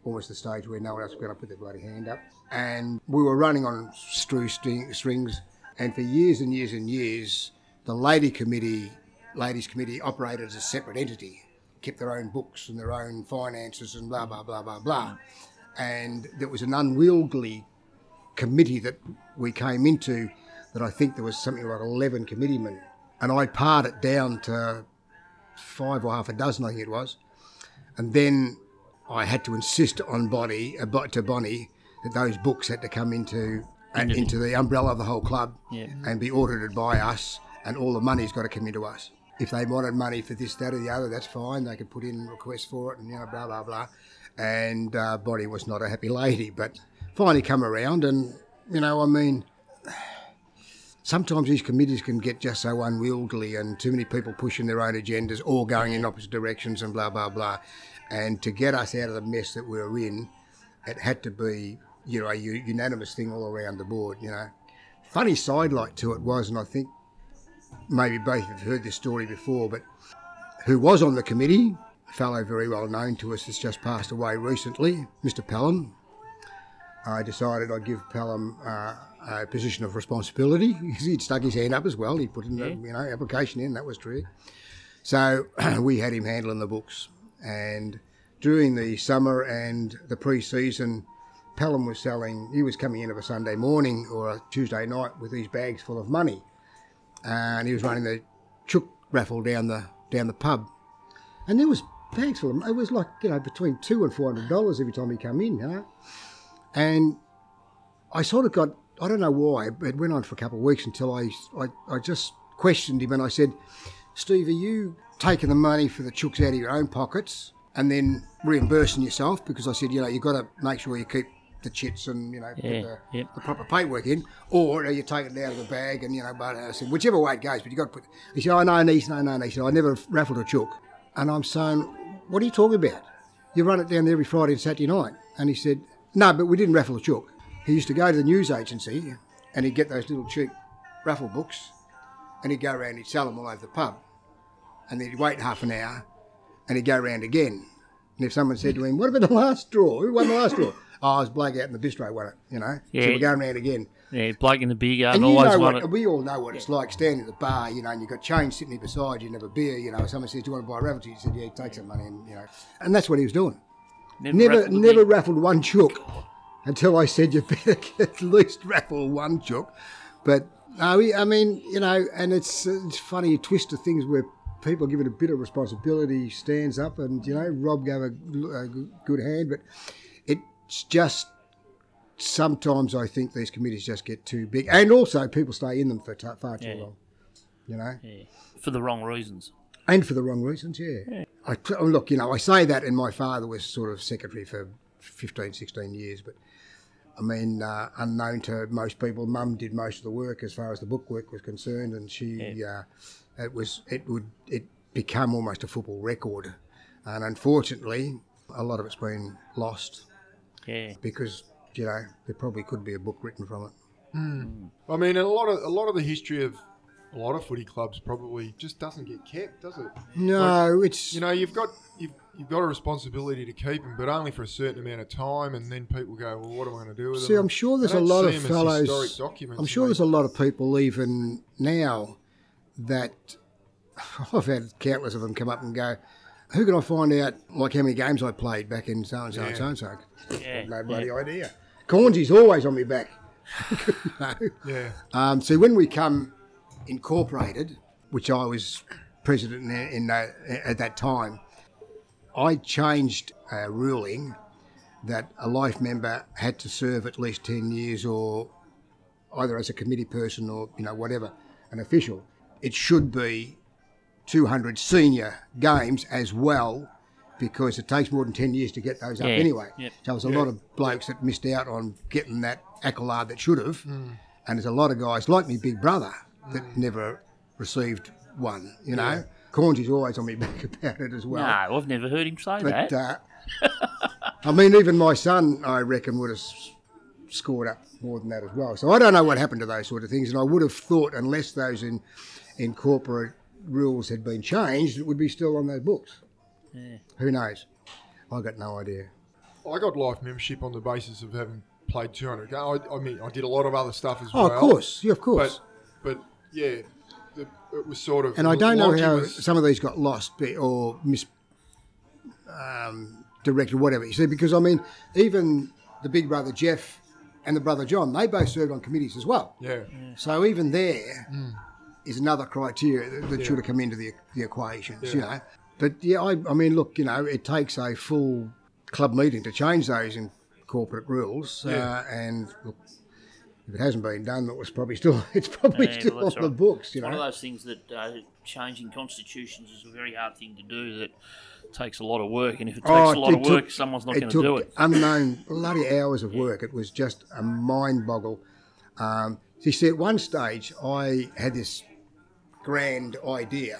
almost the stage where no one else was going to put their bloody hand up, and we were running on strew string, strings, and for years and years and years, the lady committee, ladies committee operated as a separate entity, kept their own books and their own finances and blah blah blah blah blah, and there was an unwieldy committee that we came into that I think there was something like 11 committeemen. And I parred it down to five or half a dozen, I think it was. And then I had to insist on Bonnie, uh, to Bonnie that those books had to come into uh, Into the- into the umbrella of the whole club Yeah. and be audited by us, and all the money's got to come into us. If they wanted money for this, that, or the other, that's fine. They could put in requests for it, and you know, blah blah blah. And uh, Bonnie was not a happy lady, but finally come around, and you know, I mean, sometimes these committees can get just so unwieldy and too many people pushing their own agendas or going in opposite directions and blah blah blah. And to get us out of the mess that we were in, it had to be you know a unanimous thing all around the board. You know, funny sidelight to it was, and I think maybe both have heard this story before, but who was on the committee, a fellow very well known to us, has just passed away recently, Mr. Pelham. I decided I'd give Pelham uh, a position of responsibility. Because he'd stuck his hand up as well. He put in the you know application in. That was true. So we had him handling the books, and during the summer and the pre-season, Pelham was selling. He was coming in of a Sunday morning or a Tuesday night with these bags full of money, and he was running the chook raffle down the down the pub, and there was bags full of. It was like you know between two and four hundred dollars every time he come in. You know. And I sort of got, I don't know why, but it went on for a couple of weeks until I, I, I just questioned him and I said, Steve, are you taking the money for the chooks out of your own pockets and then reimbursing yourself? Because I said, you know, you've got to make sure you keep the chits and, you know, Yeah, put the, yep. the proper paperwork in, or you take it out of the bag and, you know, but I said, whichever way it goes, but you got to put, he said, oh, no, niece, no, no, niece. He said, I never raffled a chook. And I'm saying, what are you talking about? You run it down there every Friday and Saturday night. And he said, no, but we didn't raffle a chook. He used to go to the news agency and he'd get those little cheap raffle books and he'd go around and he'd sell them all over the pub. And then he'd wait half an hour and he'd go around again. And if someone said to him, What about the last draw? Who won the last draw? Oh, was bloke out in the bistro won it, you know. So we're going around again. Yeah, Blake in the beer garden And you always know won what, it. we all know what it's like standing at the bar, you know, and you've got change sitting there beside you and have a beer, you know. Someone says, Do you want to buy a raffle? You said, Yeah, take some money, and, you know. And that's what he was doing. Never, raffled never raffled one chook until I said you better at least raffle one chook. But no, I mean, you know, and it's it's funny you twist of things where people give it a bit of responsibility, stands up, and you know, Rob gave a, a good hand, but it's just sometimes I think these committees just get too big, and also people stay in them for t- far too Yeah. long. You know, Yeah, for the wrong reasons. and for the wrong reasons, yeah. I, oh, look, you know, I say that, and my father was sort of secretary for 15, 16 years, but I mean, uh, unknown to most people, Mum did most of the work as far as the bookwork was concerned, and she, uh, it was, it would, it become almost a football record, and unfortunately, a lot of it's been lost Yeah, because you know there probably could be a book written from it. Hmm. I mean, a lot of a lot of the history of a lot of footy clubs probably just doesn't get kept, does it? No, it's You know, you've got you've, you've got a responsibility to keep them, but only for a certain amount of time, and then people go, "Well, what am I going to do with See, them?" I'm sure there's a lot of fellows. documents, I'm sure they- there's a lot of people even now that I've had countless of them come up and go, "Who can I find out like how many games I played back in so and so and so and so?" yeah, No yeah. bloody idea. Cornsy's always on me back. no. yeah, Um, so when we come incorporated, which I was president in, in uh, at that time, I changed a ruling that a life member had to serve at least ten years, or either as a committee person or you know whatever, an official. It should be 200 senior games as well. Because it takes more than 10 years to get those up Yeah, anyway. yep. So there's a lot of blokes that missed out on getting that accolade that should have. And there's a lot of guys like me, big brother, that never received one, you know. Cornsy's always on me back about it as well. no, I've never heard him say But that. uh, I mean, even my son, I reckon, would have s- scored up more than that as well. So I don't know what happened to those sort of things, and I would have thought, unless those in in corporate rules had been changed, it would be still on those books. Who knows? I got no idea. I got life membership on the basis of having played 200 games. I, I mean, I did a lot of other stuff as Oh, well. of course, yeah, of course. But, but yeah, the, it was sort of. and I don't know how was- some of these got lost or misdirected, um, whatever you see. Because I mean, even the big brother Jeff and the brother John, they both served on committees as well. yeah. So even there is another criteria that, that should have come into the, the equations, you know. But yeah, I, I mean, look, you know, it takes a full club meeting to change those in corporate rules, Yeah. uh, and look, if it hasn't been done, it was probably still it's probably Yeah, still on that's the books, you know, One of those things that uh, changing constitutions is a very hard thing to do. That takes a lot of work, and if it takes Oh, a lot of took- work, someone's not going to do it. unknown bloody hours of work. It was just a mind boggle. Um, you see, at one stage, I had this grand idea,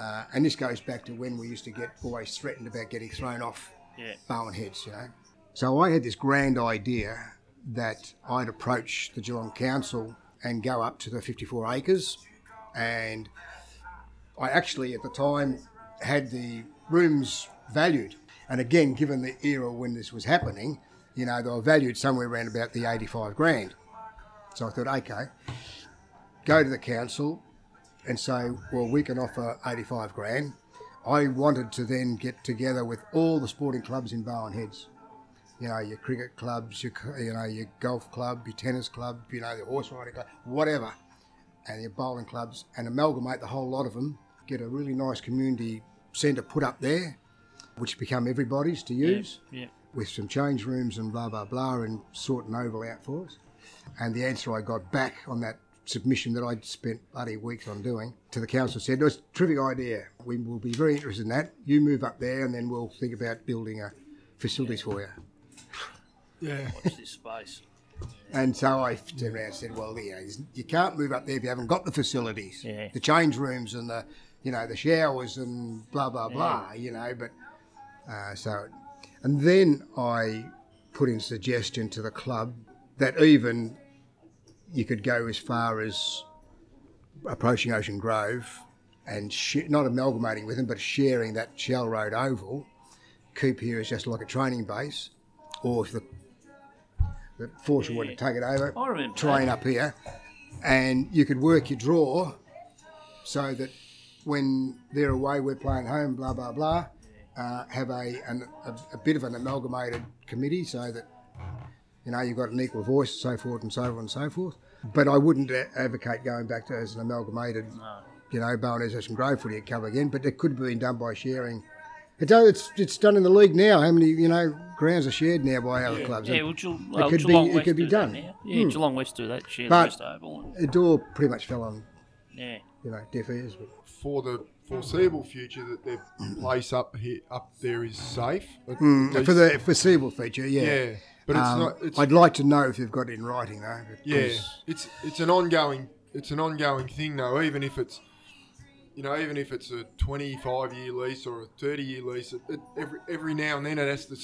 uh, and this goes back to when we used to get always threatened about getting thrown off Yeah. Barwon Heads, you know. So I had this grand idea that I'd approach the Geelong Council and go up to the 54 acres, and I actually at the time had the rooms valued. And again, given the era when this was happening, you know, they were valued somewhere around about the 85 grand. So I thought, okay, go to the council and say, well, we can offer 85 grand. I wanted to then get together with all the sporting clubs in Barwon Heads. You know, your cricket clubs, your, you know, your golf club, your tennis club, you know, the horse riding club, whatever, and your bowling clubs, and amalgamate the whole lot of them. Get a really nice community centre put up there, which become everybody's to use Yeah. with some change rooms and blah blah blah and sort an oval out for us. And the answer I got back on that submission that I'd spent bloody weeks on doing to the council said, "It was a terrific idea. We will be very interested in that. You move up there, and then we'll think about building a facilities for you." Yeah. Watch this space. And so I turned around and said, "Well, you know, you can't move up there if you haven't got the facilities, Yeah. the change rooms and the, you know, the showers and blah blah blah. You know, but uh, so, and then I put in suggestion to the club that even you could go as far as approaching Ocean Grove and sh- not amalgamating with them, but sharing that Shell Road Oval. Keep here as just like a training base, or if the the fortune wanted to take it over, I remember train that. up here, and you could work your draw so that when they're away, we're playing home, blah blah blah. Uh, have a, an, a a bit of an amalgamated committee so that you know you've got an equal voice, so forth and so on and so forth. But I wouldn't advocate going back to as an amalgamated, you know, Barwon Ocean Grove footy club again. But it could have been done by sharing. It's, it's it's done in the league now. How many you know grounds are shared now by other clubs? Yeah, And well, Geel- well, could be- Geelong it West could be do done. That now. Yeah, Geelong West do that. Share But- the West Oval. it all pretty much fell on Yeah. you know deaf ears. But For the foreseeable future, that their place up here, up there is safe. Mm, for the foreseeable future, yeah. yeah, but it's Um, not. It's, I'd like to know if you've got it in writing though. Yeah, it's it's an ongoing it's an ongoing thing though. Even if it's you know even if it's a 25 year lease or a 30 year lease, it, it, every every now and then it has to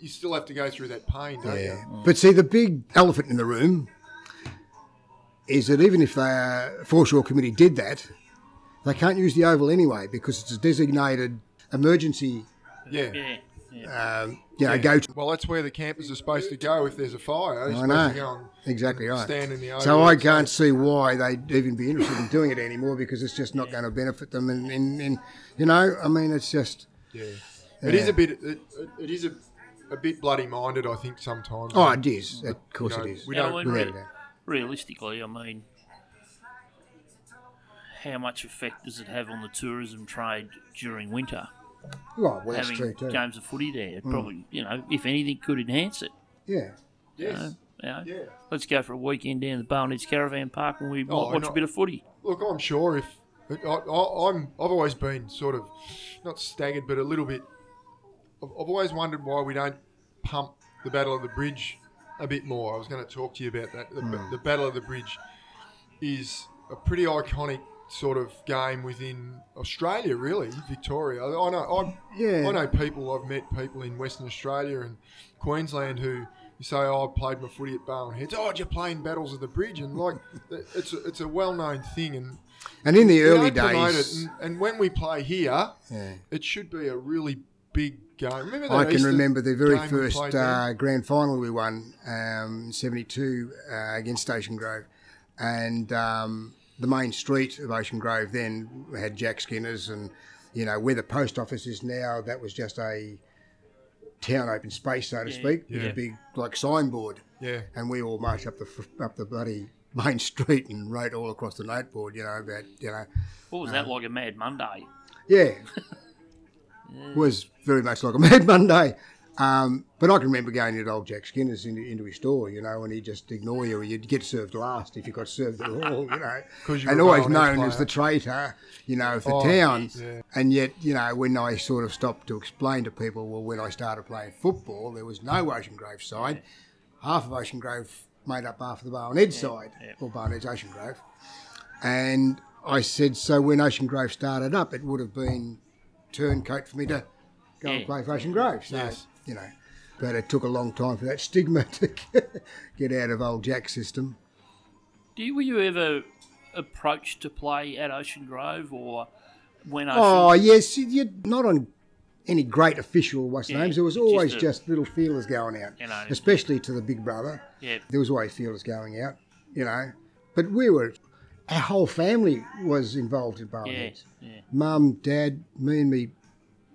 you still have to go through that pain, don't Yeah. you? But see, the big elephant in the room is that even if the foreshore committee did that, they can't use the oval anyway because it's a designated emergency. Yeah. Yeah. Yeah. Um, you know, go to. Well, that's where the campers are supposed to go if there's a fire. They're I know. to go Exactly right. stand in the oval. So I can't see why they'd even be interested in doing it anymore because it's just not going to benefit them. And, and, and you know, I mean, it's just. Yeah. It is a bit. It, it, it is a, a bit bloody minded. I think sometimes. Oh, it is. Of course You know, it is. We don't. well, Without re- a realistically, I mean, how much effect does it have on the tourism trade during winter? Well, well, that's having true too. games of footy there, It probably, you know, if anything, could enhance it. Yeah. You know? You know? Yeah. Let's go for a weekend down the Barwon Heads Caravan Park and we Oh, watch no. a bit of footy. Look, I'm sure if I, I, I'm, I've always been sort of not staggered, but a little bit. I've, I've always wondered why we don't pump the Battle of the Bridge a bit more. I was going to talk to you about that. The, hmm. the Battle of the Bridge is a pretty iconic sort of game within Australia, really, Victoria. I know I, Yeah. I know people. I've met people in Western Australia and Queensland who you say, "Oh, I played my footy at Barwon Heads." Oh, did you play in Battles of the Bridge? And like, it's a, it's a well known thing, and And in the early days. And, and when we play here, yeah. it should be a really big game. Remember I can Easter remember the very first uh, grand final we won, um, 72 uh, against Ocean Grove. And um, the main street of Ocean Grove then had Jack Skinner's, and, you know, where the post office is now, that was just a town open space, so to Yeah, speak, with a big, like, signboard. Yeah. And we all marched up the, up the bloody main street and wrote all across the noteboard, you know, about, you know, What was that uh, like a Mad Monday? yeah. Was very much like a Mad Monday. Um, but I can remember going into old Jack Skinner's into, into his store, you know, and he'd just ignore you, or you'd get served last if you got served at all, you know. you and always known as the traitor, you know, of the Oh, town. yeah. And yet, you know, when I sort of stopped to explain to people, well, when I started playing football, there was no Ocean Grove side. Half of Ocean Grove made up half of the Barwon Heads side, yeah. or Edge Ocean Grove. And I said, so when Ocean Grove started up, it would have been turncoat for me to go and play for Ocean Grove. So, Yes. You know, but it took a long time for that stigma to get out of old Jack's system. Do you, were you ever approached to play at Ocean Grove or when Ocean? Oh, yes, you're not on any great official what's Yeah, names. There was just always a- just little feelers going out, You know. especially to the big brother. yeah, There was always feelers going out, you know. But we were, our whole family was involved in Barwon yeah, yeah. mum, dad, me and me,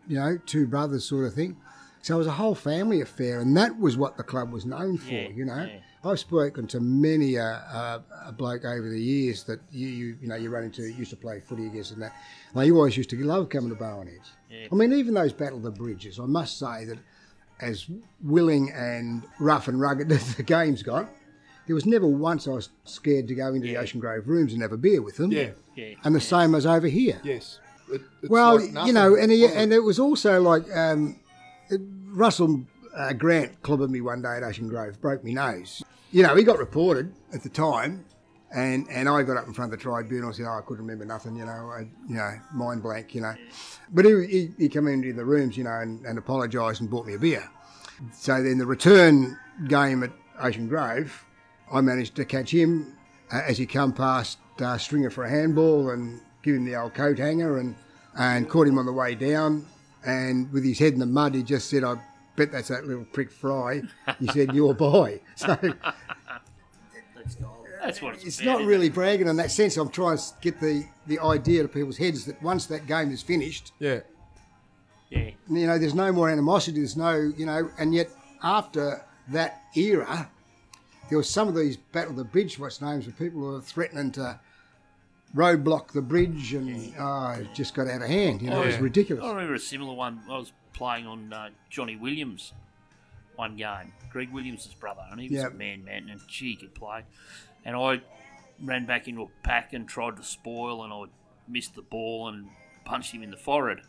you know, two brothers sort of thing. So it was a whole family affair, and that was what the club was known for, Yeah, you know. yeah. I've spoken to many a, a, a bloke over the years that you, you you know you run into used to play footy against and that. Like you always used to love coming to Barwon Heads. Yeah. I mean, even those Battle of the Bridges, I must say that as willing and rough and rugged as the games got, there was never once I was scared to go into the Ocean Grove rooms and have a beer with them. Yeah. yeah. And the same as over here. Yes. It, Well, like you know, and he, and it was also like um, it- Russell uh, Grant clobbered me one day at Ocean Grove, broke me nose. You know, he got reported at the time, and, and I got up in front of the tribunal and said, "Oh, I couldn't remember nothing," you know, I, you know, mind blank, you know. But he, he, he came into the rooms, you know, and, and apologised and bought me a beer. So then the return game at Ocean Grove, I managed to catch him uh, as he come past uh, Stringer for a handball and give him the old coat hanger and, and caught him on the way down. And with his head in the mud, he just said, I bet that's that little prick Fry. He said, You're boy. So That's what it's, it's about, not isn't really it? bragging in that sense. I'm trying to get the, the idea to people's heads that once that game is finished, yeah. Yeah, you know, there's no more animosity, there's no, you know, and yet after that era, there was some of these Battle of the Bridge, what's names, where people were threatening to roadblock the bridge and oh, it just got out of hand. You know, it was ridiculous. I remember a similar one. I was playing on uh, Johnny Williams one game, Greg Williams' brother, and he was Yep. a man, man, and gee, he could play. And I ran back into a pack and tried to spoil, and I missed the ball and punched him in the forehead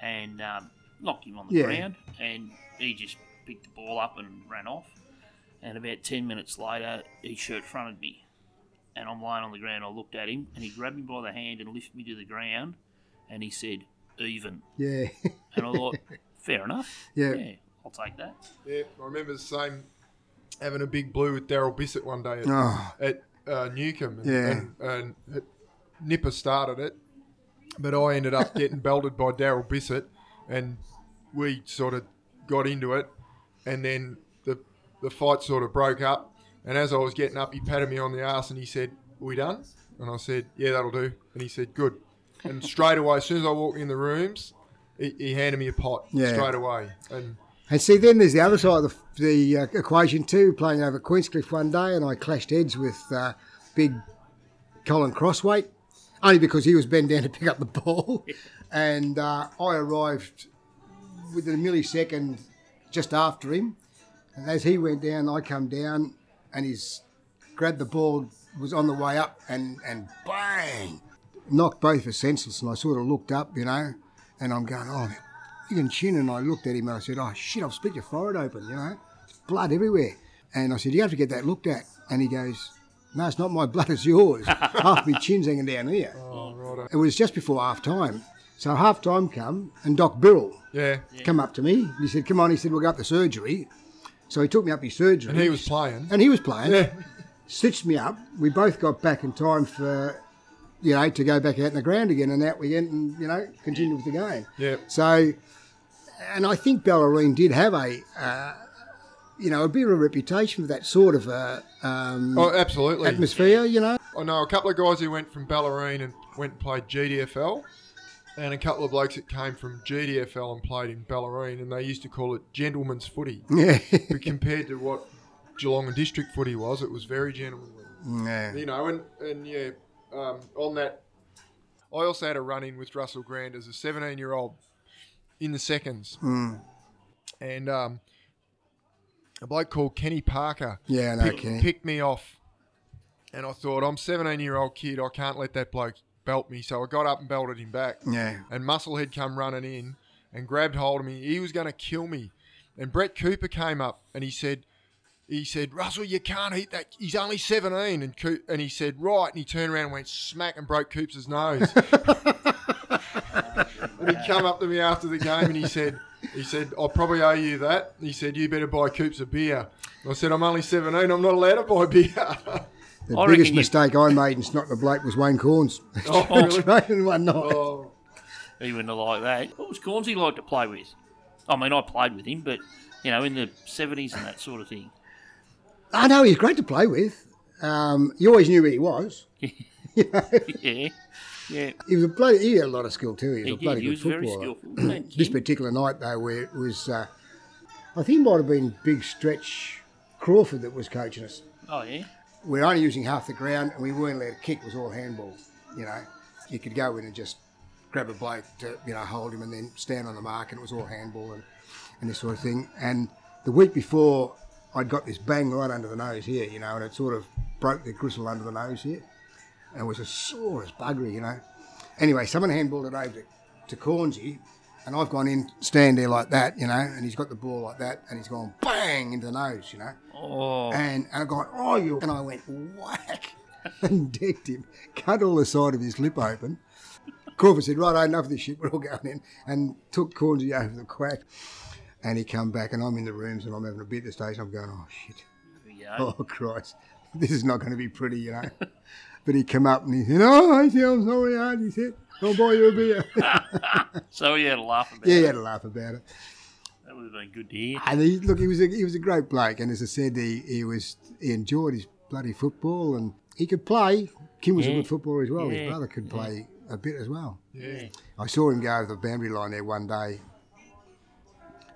and um, knocked him on the Yeah. ground. And he just picked the ball up and ran off. And about 10 minutes later, he shirt fronted me. And I'm lying on the ground. I looked at him, and he grabbed me by the hand and lifted me to the ground. And he said, even. Yeah. And I thought, fair enough. Yeah. I'll take that. Yeah, I remember the same having a big blue with Daryl Bissett one day at, Oh. at uh, Newcomb. And, Yeah. and, and it, Nipper started it, but I ended up getting belted by Daryl Bissett, and we sort of got into it, and then the the fight sort of broke up. And as I was getting up, he patted me on the ass and he said, "We done?" And I said, "Yeah, that'll do." And he said, "Good." And straight away, as soon as I walked in the rooms, he, he handed me a pot Yeah. straight away. And And see, then there's the other side of the, the uh, equation too. Playing over at Queenscliff one day, and I clashed heads with uh, big Colin Crossweight, only because he was bent down to pick up the ball, and uh, I arrived within a millisecond just after him. And as he went down, I come down, and he's grabbed the ball, was on the way up, and and bang, knocked both of us senseless. And I sort of looked up, you know, and I'm going, oh, friggin' chin. And I looked at him and I said, oh, shit, I've split your forehead open, you know, blood everywhere. And I said, you have to get that looked at. And he goes, no, it's not my blood, it's yours. Half my chin's hanging down here. oh, right. It was just before half time. So half time come and Doc Birrell Yeah. come up to me. He said, Come on, he said, We'll go up to surgery. So he took me up his surgery. And he was playing. And he was playing. Yeah. Stitched me up. We both got back in time for you know, to go back out in the ground again and out we went and, you know, continued with the game. Yeah. So and I think Bellarine did have a uh, you know, a bit of a reputation for that sort of uh, um, Oh, absolutely. atmosphere, you know. I know a couple of guys who went from Bellarine and went and played GDFL, and a couple of blokes that came from GDFL and played in Bellarine, and they used to call it gentleman's footy. Yeah. but compared to what Geelong and district footy was, it was very gentlemanly. yeah. You know, and, and yeah, um, on that, I also had a run in with Russell Grand as a 17 year old in the seconds. And um, a bloke called Kenny Parker Yeah, I know, Kenny. picked me off. And I thought, I'm 17 year old kid, I can't let that bloke belt me. So I got up and belted him back. Yeah. And Musclehead come running in and grabbed hold of me. He was going to kill me. And Brett Cooper came up and he said, he said, Russell, you can't hit that. He's only 17. And Coop, and he said, right. And he turned around and went smack and broke Coops' nose. and he come up to me after the game and he said, he said, I'll probably owe you that. He said, you better buy Coops a beer. And I said, I'm only 17. I'm not allowed to buy beer. The I biggest reckon you- mistake I made in snotting the bloke was Wayne Corns. oh, really? One night. Oh, He wouldn't have liked that. What was Corns he like to play with? I mean, I played with him, but, you know, in the 70s and that sort of thing. I know he's great to play with. Um, you always knew who he was. yeah. Yeah. He was a bloody. He had a lot of skill too. He was He a bloody He good was very footballer. skillful. This particular night though, where it was, uh, I think it might have been Big Stretch Crawford that was coaching us. Oh, yeah. We're only using half the ground, and we weren't allowed to kick. It was all handball. You know, you could go in and just grab a bloke to you know hold him, and then stand on the mark, and it was all handball and, and this sort of thing. And the week before, I'd got this bang right under the nose here, you know, and it sort of broke the gristle under the nose here, and it was as sore as buggery, you know. Anyway, someone handballed it over to, to Cornsey, and I've gone in, stand there like that, you know, and he's got the ball like that, and he's gone bang into the nose, you know. Oh, And, and I gone, oh, you. And I went whack and decked him, cut all the side of his lip open. Crawford said, right, I enough of this shit, we're all going in. And took Cornsey over the quack. And he come back, and I'm in the rooms, and I'm having a beer at the station. I'm going, oh, shit. yeah. Oh, Christ. This is not going to be pretty, you know. but he come up and he said, oh, I said, I'm sorry, Art. He said, Oh, I'll buy you a beer. So he had a laugh about it. yeah, he had a laugh about it. That would have been good to hear. And he, look, he was a, he was a great bloke, and as I said, he, he was he enjoyed his bloody football, and he could play. Kim was a good footballer as well. Yeah. His brother could play a bit as well. yeah. I saw him go over the boundary line there one day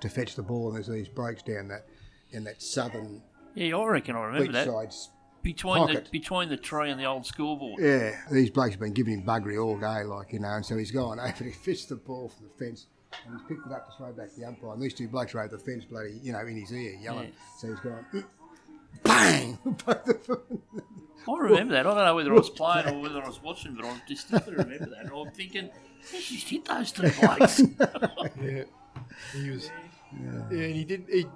to fetch the ball, and there's these blokes down that in that southern Yeah, I reckon I remember that. beachside. S- Between the between the tree and the old scoreboard. Yeah, these blokes have been giving him buggery all day, like you know, and so he's gone over to fetch the ball from the fence. And he's picked it up to throw back the umpire. And these two blokes are over the fence, bloody, you know, in his ear, yelling. Yeah. So he's gone, "Mm, bang! Both of them. I remember that. I don't know whether I was playing or whether I was watching, but I distinctly remember that. And I'm thinking, he just hit those two blokes. Yeah, he was. Yeah, and he did. He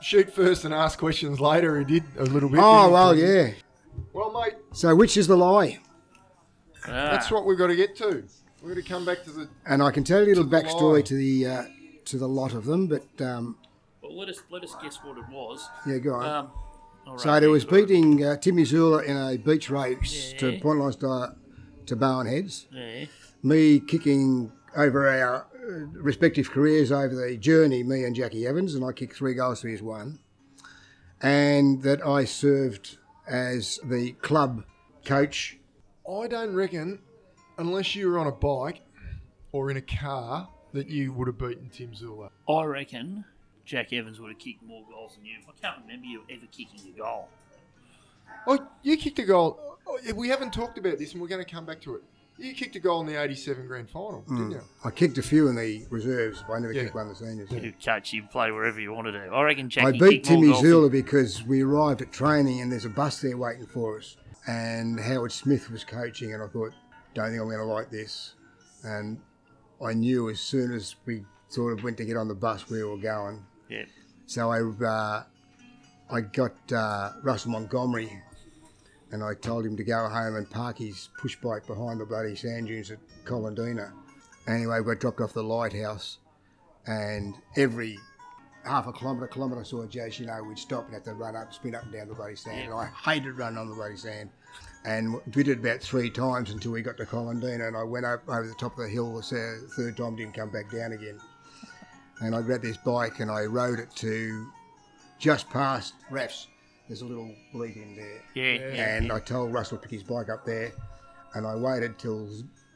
shoot first and ask questions later. He did a little bit. Oh didn't he? well, yeah. Well, mate, So which is the lie? that's Ah, what we've got to get to. We're going to come back to the. And I can tell you a little To the backstory to the uh, to the lot of them, but um, well, let us let us guess what it was. yeah, go on. Um, all so right, there was beating uh, Timmy Zula in a beach race to Point Lines to, to Barwon Heads. Yeah. Me kicking over our respective careers over the journey, me and Jackie Evans, and I kicked three goals to his one. And that I served as the club coach I don't reckon, unless you were on a bike or in a car, that you would have beaten Tim Zula. I reckon Jack Evans would have kicked more goals than you. I can't remember you ever kicking a goal. Oh, you kicked a goal. Oh, we haven't talked about this, and we're going to come back to it. You kicked a goal in the '87 grand final, didn't you? I kicked a few in the reserves, but I never Yeah. kicked one in the seniors. You coach, you play wherever you want to do. I reckon Jackie I beat kicked more Timmy Zula because we arrived at training and there's a bus there waiting for us. And Howard Smith was coaching, and I thought, don't think I'm going to like this. And I knew as soon as we sort of went to get on the bus where we were going. Yeah. So I, uh, I got uh, Russell Montgomery and I told him to go home and park his push bike behind the bloody sand dunes at Collendina. Anyway, we got dropped off the lighthouse, and every half a kilometre, kilometre, saw a Jazz, you know, we'd stop and have to run up, spin up and down the bloody sand. And I hated running on the bloody sand. And we did it about three times until we got to Collendina, and I went up over the top of the hill the third time, didn't come back down again. And I grabbed this bike and I rode it to just past Raff's. There's a little bleat in there. Yeah, yeah. And I told Russell to pick his bike up there, and I waited till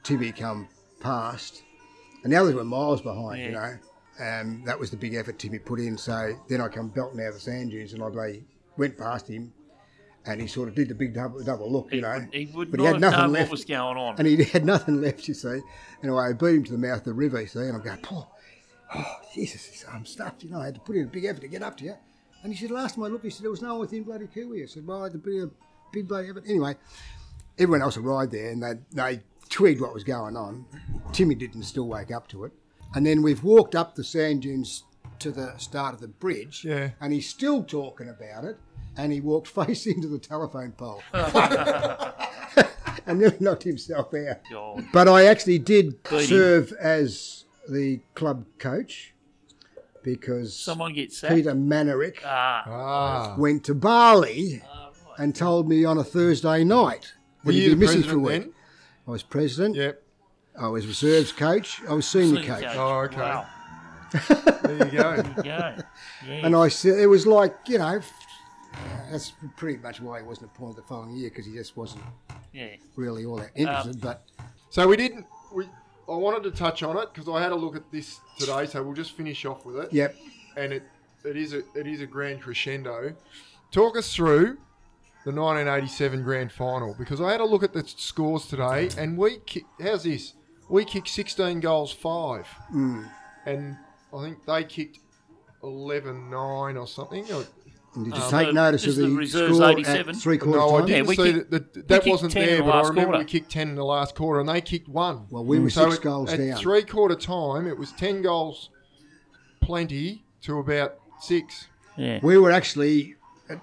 Timmy come past, and the others were miles behind, you know. And that was the big effort Timmy put in. So then I come belting out of the sand dunes, and I went past him, and he sort of did the big double, double look, you know. would, he would but not he had have nothing known left, what was going on. and he had nothing left, you see. Anyway, I beat him to the mouth of the river, you see, and I'm going, Paul, oh, Jesus, I'm stuffed, you know. I had to put in a big effort to get up to you. And he said, last time I looked, he said, there was no one within bloody Kiwi. I said, well, I had to put a big bloody effort. Anyway, everyone else arrived there and they, they twigged what was going on. Timmy didn't still wake up to it. And then we've walked up the sand dunes to the start of the bridge. Yeah. And he's still talking about it. And he walked face into the telephone pole. and nearly knocked himself out. God. But I actually did Beat serve as the club coach because Someone gets sacked. Peter Manerick Ah, Ah. went to Bali and told me on a Thursday night. Were that he'd you be missing for a week. then? I was president. Yep. I was reserves coach. I was senior senior coach. coach. Oh, okay. Wow. There you go. There you go. Yeah. And I said it was like you know, that's pretty much why he wasn't appointed the following year because he just wasn't yeah. really all that interested. but So we didn't. We. I wanted to touch on it because I had a look at this today. So we'll just finish off with it. yep, And it it is a it is a grand crescendo. Talk us through the 1987 grand final because I had a look at the scores today and we kick, how's this? We kicked 16 goals five, mm. and I think they kicked 11-9 or something. Or- and did you Uh, take the- notice is of the the, reserves score 87? at three quarters no, I time? didn't we see kicked- that. that that wasn't there, the but I remember quarter. we kicked 10 in the last quarter, and they kicked one. Well, we were So six at- goals at down. three quarter time, it was 10 goals plenty to about six. Yeah. We were actually at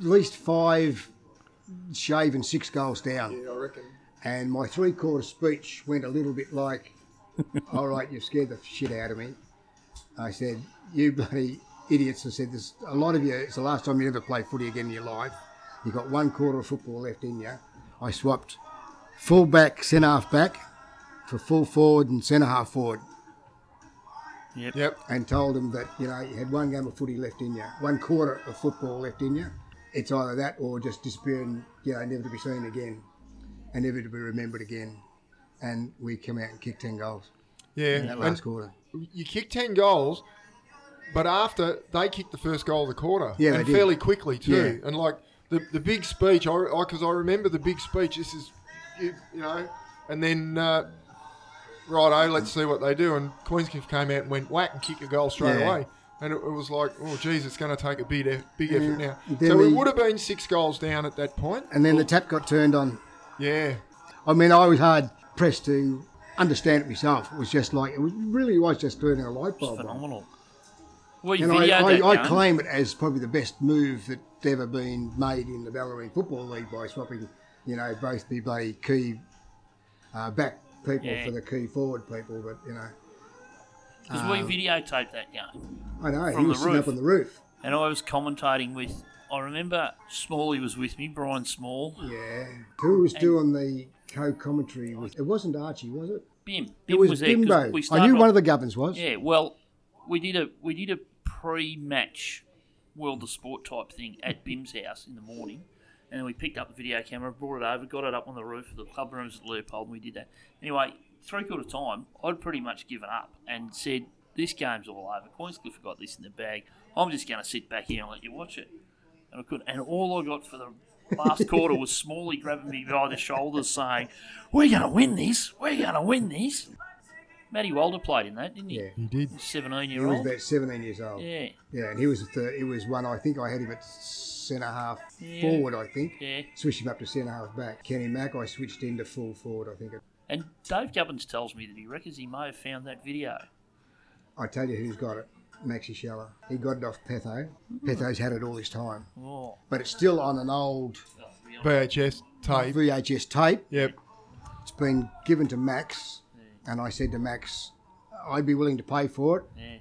least five shave and six goals down. Yeah, I reckon. And my three quarter speech went a little bit like, All right, you've scared the shit out of me. I said, You bloody idiots. I said, There's a lot of you, it's the last time you ever play footy again in your life. You've got one quarter of football left in you. I swapped full back, centre half back for full forward and centre half forward Yep. Yep. and told them that, you know, you had one game of footy left in you, one quarter of football left in you. It's either that or just disappear and, you know, never to be seen again and never to be remembered again. And we come out and kicked 10 goals Yeah. in that And last quarter. you kicked 10 goals, but after they kicked the first goal of the quarter. Yeah, And they did. fairly quickly, too. Yeah. And like the, the big speech, I because I, remember the big speech. This is, you, you know, and then. Uh, Righto, let's see what they do. And Queenscliff came out and went whack and kicked a goal straight Yeah. away. And it, it was like, oh, geez, it's going to take a big, eff- big effort now. Then so it would have been six goals down at that point. And then the tap got turned on. Yeah. I mean, I was hard pressed to understand it myself. It was just like, it was, really was just turning a light bulb on. Phenomenal. Well, And I, I, I claim it as probably the best move that's ever been made in the Bellarine Football League by swapping, you know, both the bloody key uh, back people Yeah. for the key forward people. But, you know, Because Um, we videotaped that game. I know, From he was the sitting roof. up on the roof. And I was commentating with, I remember Smalley was with me, Brian Small. Yeah. Who was doing the co commentary with It wasn't Archie, was it? Bim. It Bim was, was, 'cause Bimbo. I knew one of the Gubbins was. Yeah, well, we did a we did a pre-match World of Sport type thing at Bim's house in the morning, and then we picked up the video camera, brought it over, got it up on the roof of the club rooms at Leopold, and we did that. Anyway, three quarter time, I'd pretty much given up and said, "This game's all over. Queenscliff got this in the bag. I'm just going to sit back here and let you watch it." And I couldn't. And all I got for the last quarter was Smalley grabbing me by the shoulders, saying, "We're going to win this. We're going to win this." Matty Walder played in that, didn't he? Yeah. He did. Seventeen year He year was about 17 years old. Yeah, Yeah, and he was a third, he was one. I think I had him at centre half Yeah. forward. I think yeah. switched him up to centre half back. Kenny Mack, I switched into full forward. I think. And Dave Gubbins tells me that he reckons he may have found that video. I tell you who's got it. Maxi Scheller. He got it off Petho. Hmm. Petho's had it all this time, Oh, but it's still on an old oh. VHS tape. VHS tape. Yep. It's been given to Max, and I said to Max, I'd be willing to pay for it. Yeah.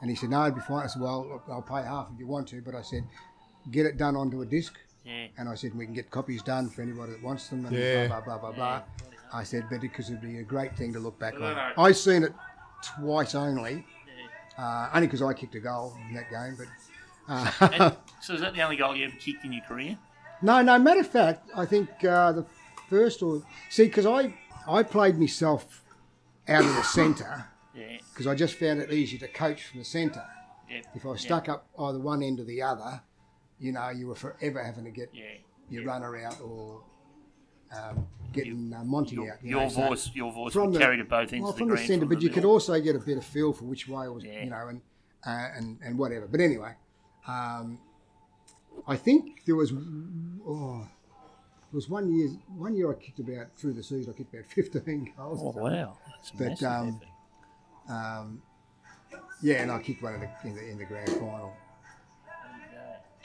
And he said, no, it'd be fine. I said, well, look, I'll pay half if you want to. But I said, get it done onto a disc. Yeah. And I said, we can get copies done for anybody that wants them. And Yeah. blah, blah, blah, blah, blah. I said, but because it'd be a great thing to look back Well, on. no. I seen it twice only, uh, only because I kicked a goal in that game. But uh, so is that the only goal you ever kicked in your career? no, no. Matter of fact, I think uh, the first or see because I I played myself out of the centre Yeah. because I just found it easier to coach from the centre. Yeah. If I was stuck up either one end or the other, you know, you were forever having to get Yeah. your runner out or um, getting uh, Monty Your, out. you your know, so- voice, your voice from the- carry to both ends well, of the from the centre, from but you could also get a bit of feel for which way it was, Yeah. you know, and uh, and and whatever. But anyway, um, I think there was oh, there was one year one year I kicked about through the season I kicked about fifteen goals. Oh wow, that's But, um. Um, yeah, and I kicked one in the in the, in the grand final.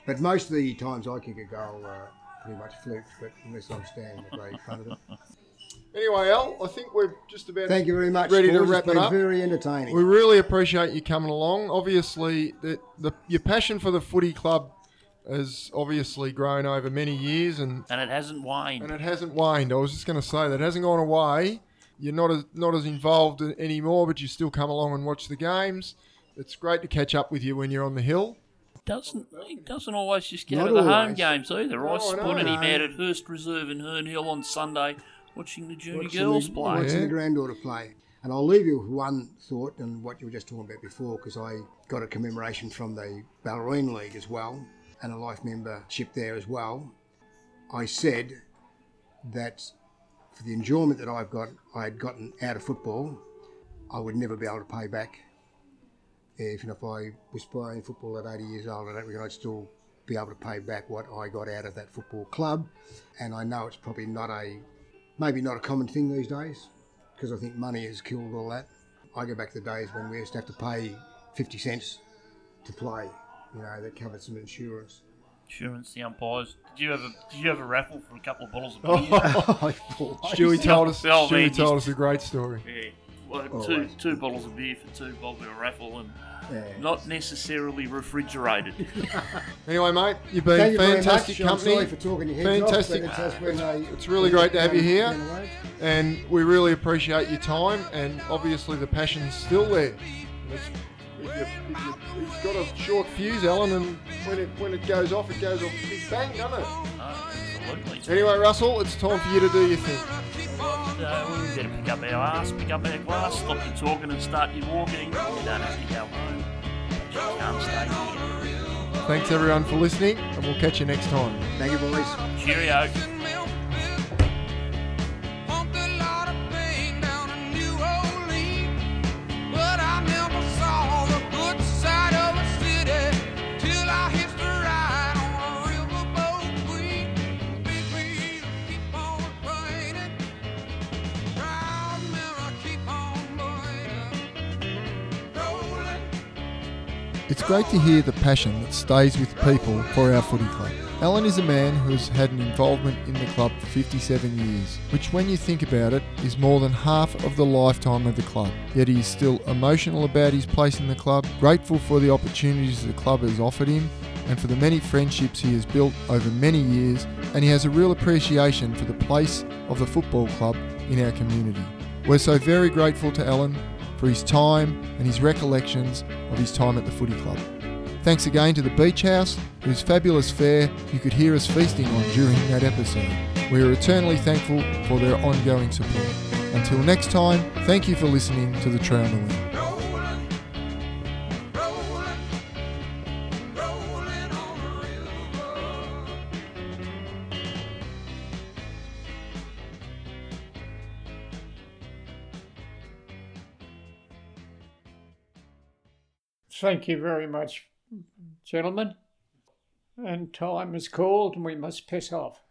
But most of the times I kick a goal, uh, pretty much flukes. But unless I'm standing right in front of it. Anyway, Al, I think we're just about Thank you very much. Ready to wrap it's it up? Very entertaining. We really appreciate you coming along. Obviously, the, the your passion for the footy club has obviously grown over many years, and, and it hasn't waned. and it hasn't waned. I was just going to say that it hasn't gone away. You're not as not as involved anymore, but you still come along and watch the games. It's great to catch up with you when you're on the hill. doesn't he doesn't always just get Not to the home always. games either. No, I I spotted know. him out at Hurst Reserve in Herne Hill on Sunday watching the junior Watching girls the, play. Watching Yeah. the granddaughter play. And I'll leave you with one thought and what you were just talking about before, because I got a commemoration from the Bellarine League as well, and a life membership there as well. I said that for the enjoyment that I've got, I had gotten out of football, I would never be able to pay back. If, if I was playing football at 80 years old, I don't reckon I'd still be able to pay back what I got out of that football club. And I know it's probably not a maybe not a common thing these days because I think money has killed all that. I go back to the days when we used to have to pay 50 cents to play, you know, that covered some insurance. Insurance, the umpires. Did you have a Did you have a raffle for a couple of bottles of oh, beer? oh. Stewie told us. Oh, man, Stewie told us a great story. yeah. Well, Oh, two right. two bottles of beer for two bob in a raffle and Yeah. not necessarily refrigerated. Anyway, mate, you've been you fantastic company. I'm sorry for talking your heads Fantastic. off, but it's, has been It's really great to have you here. Anyway. and we really appreciate your time and obviously the passion's still there. It's, if you, if you, it's got a short fuse, Alan, and when it when it goes off, it goes off big bang, doesn't it? Oh, absolutely. Anyway, Russell, it's time for you to do your thing. Uh, we better pick up our ass, pick up our glass, stop your talking and start your walking. You don't have to go home. You can't stay here. Thanks everyone for listening, and we'll catch you next time. Thank you, boys. Cheerio. Great to hear the passion that stays with people for our footy club. Alan is a man who has had an involvement in the club for 57 years, which, when you think about it, is more than half of the lifetime of the club. Yet he is still emotional about his place in the club, grateful for the opportunities the club has offered him, and for the many friendships he has built over many years, and he has a real appreciation for the place of the football club in our community. We're so very grateful to Alan for his time and his recollections of his time at the footy club. Thanks again to the Beach House, whose fabulous fare you could hear us feasting on during that episode. We are eternally thankful for their ongoing support. Until next time, thank you for listening to the Trail to Win. Rolling, Thank you very much, gentlemen. And time is called, and we must piss off.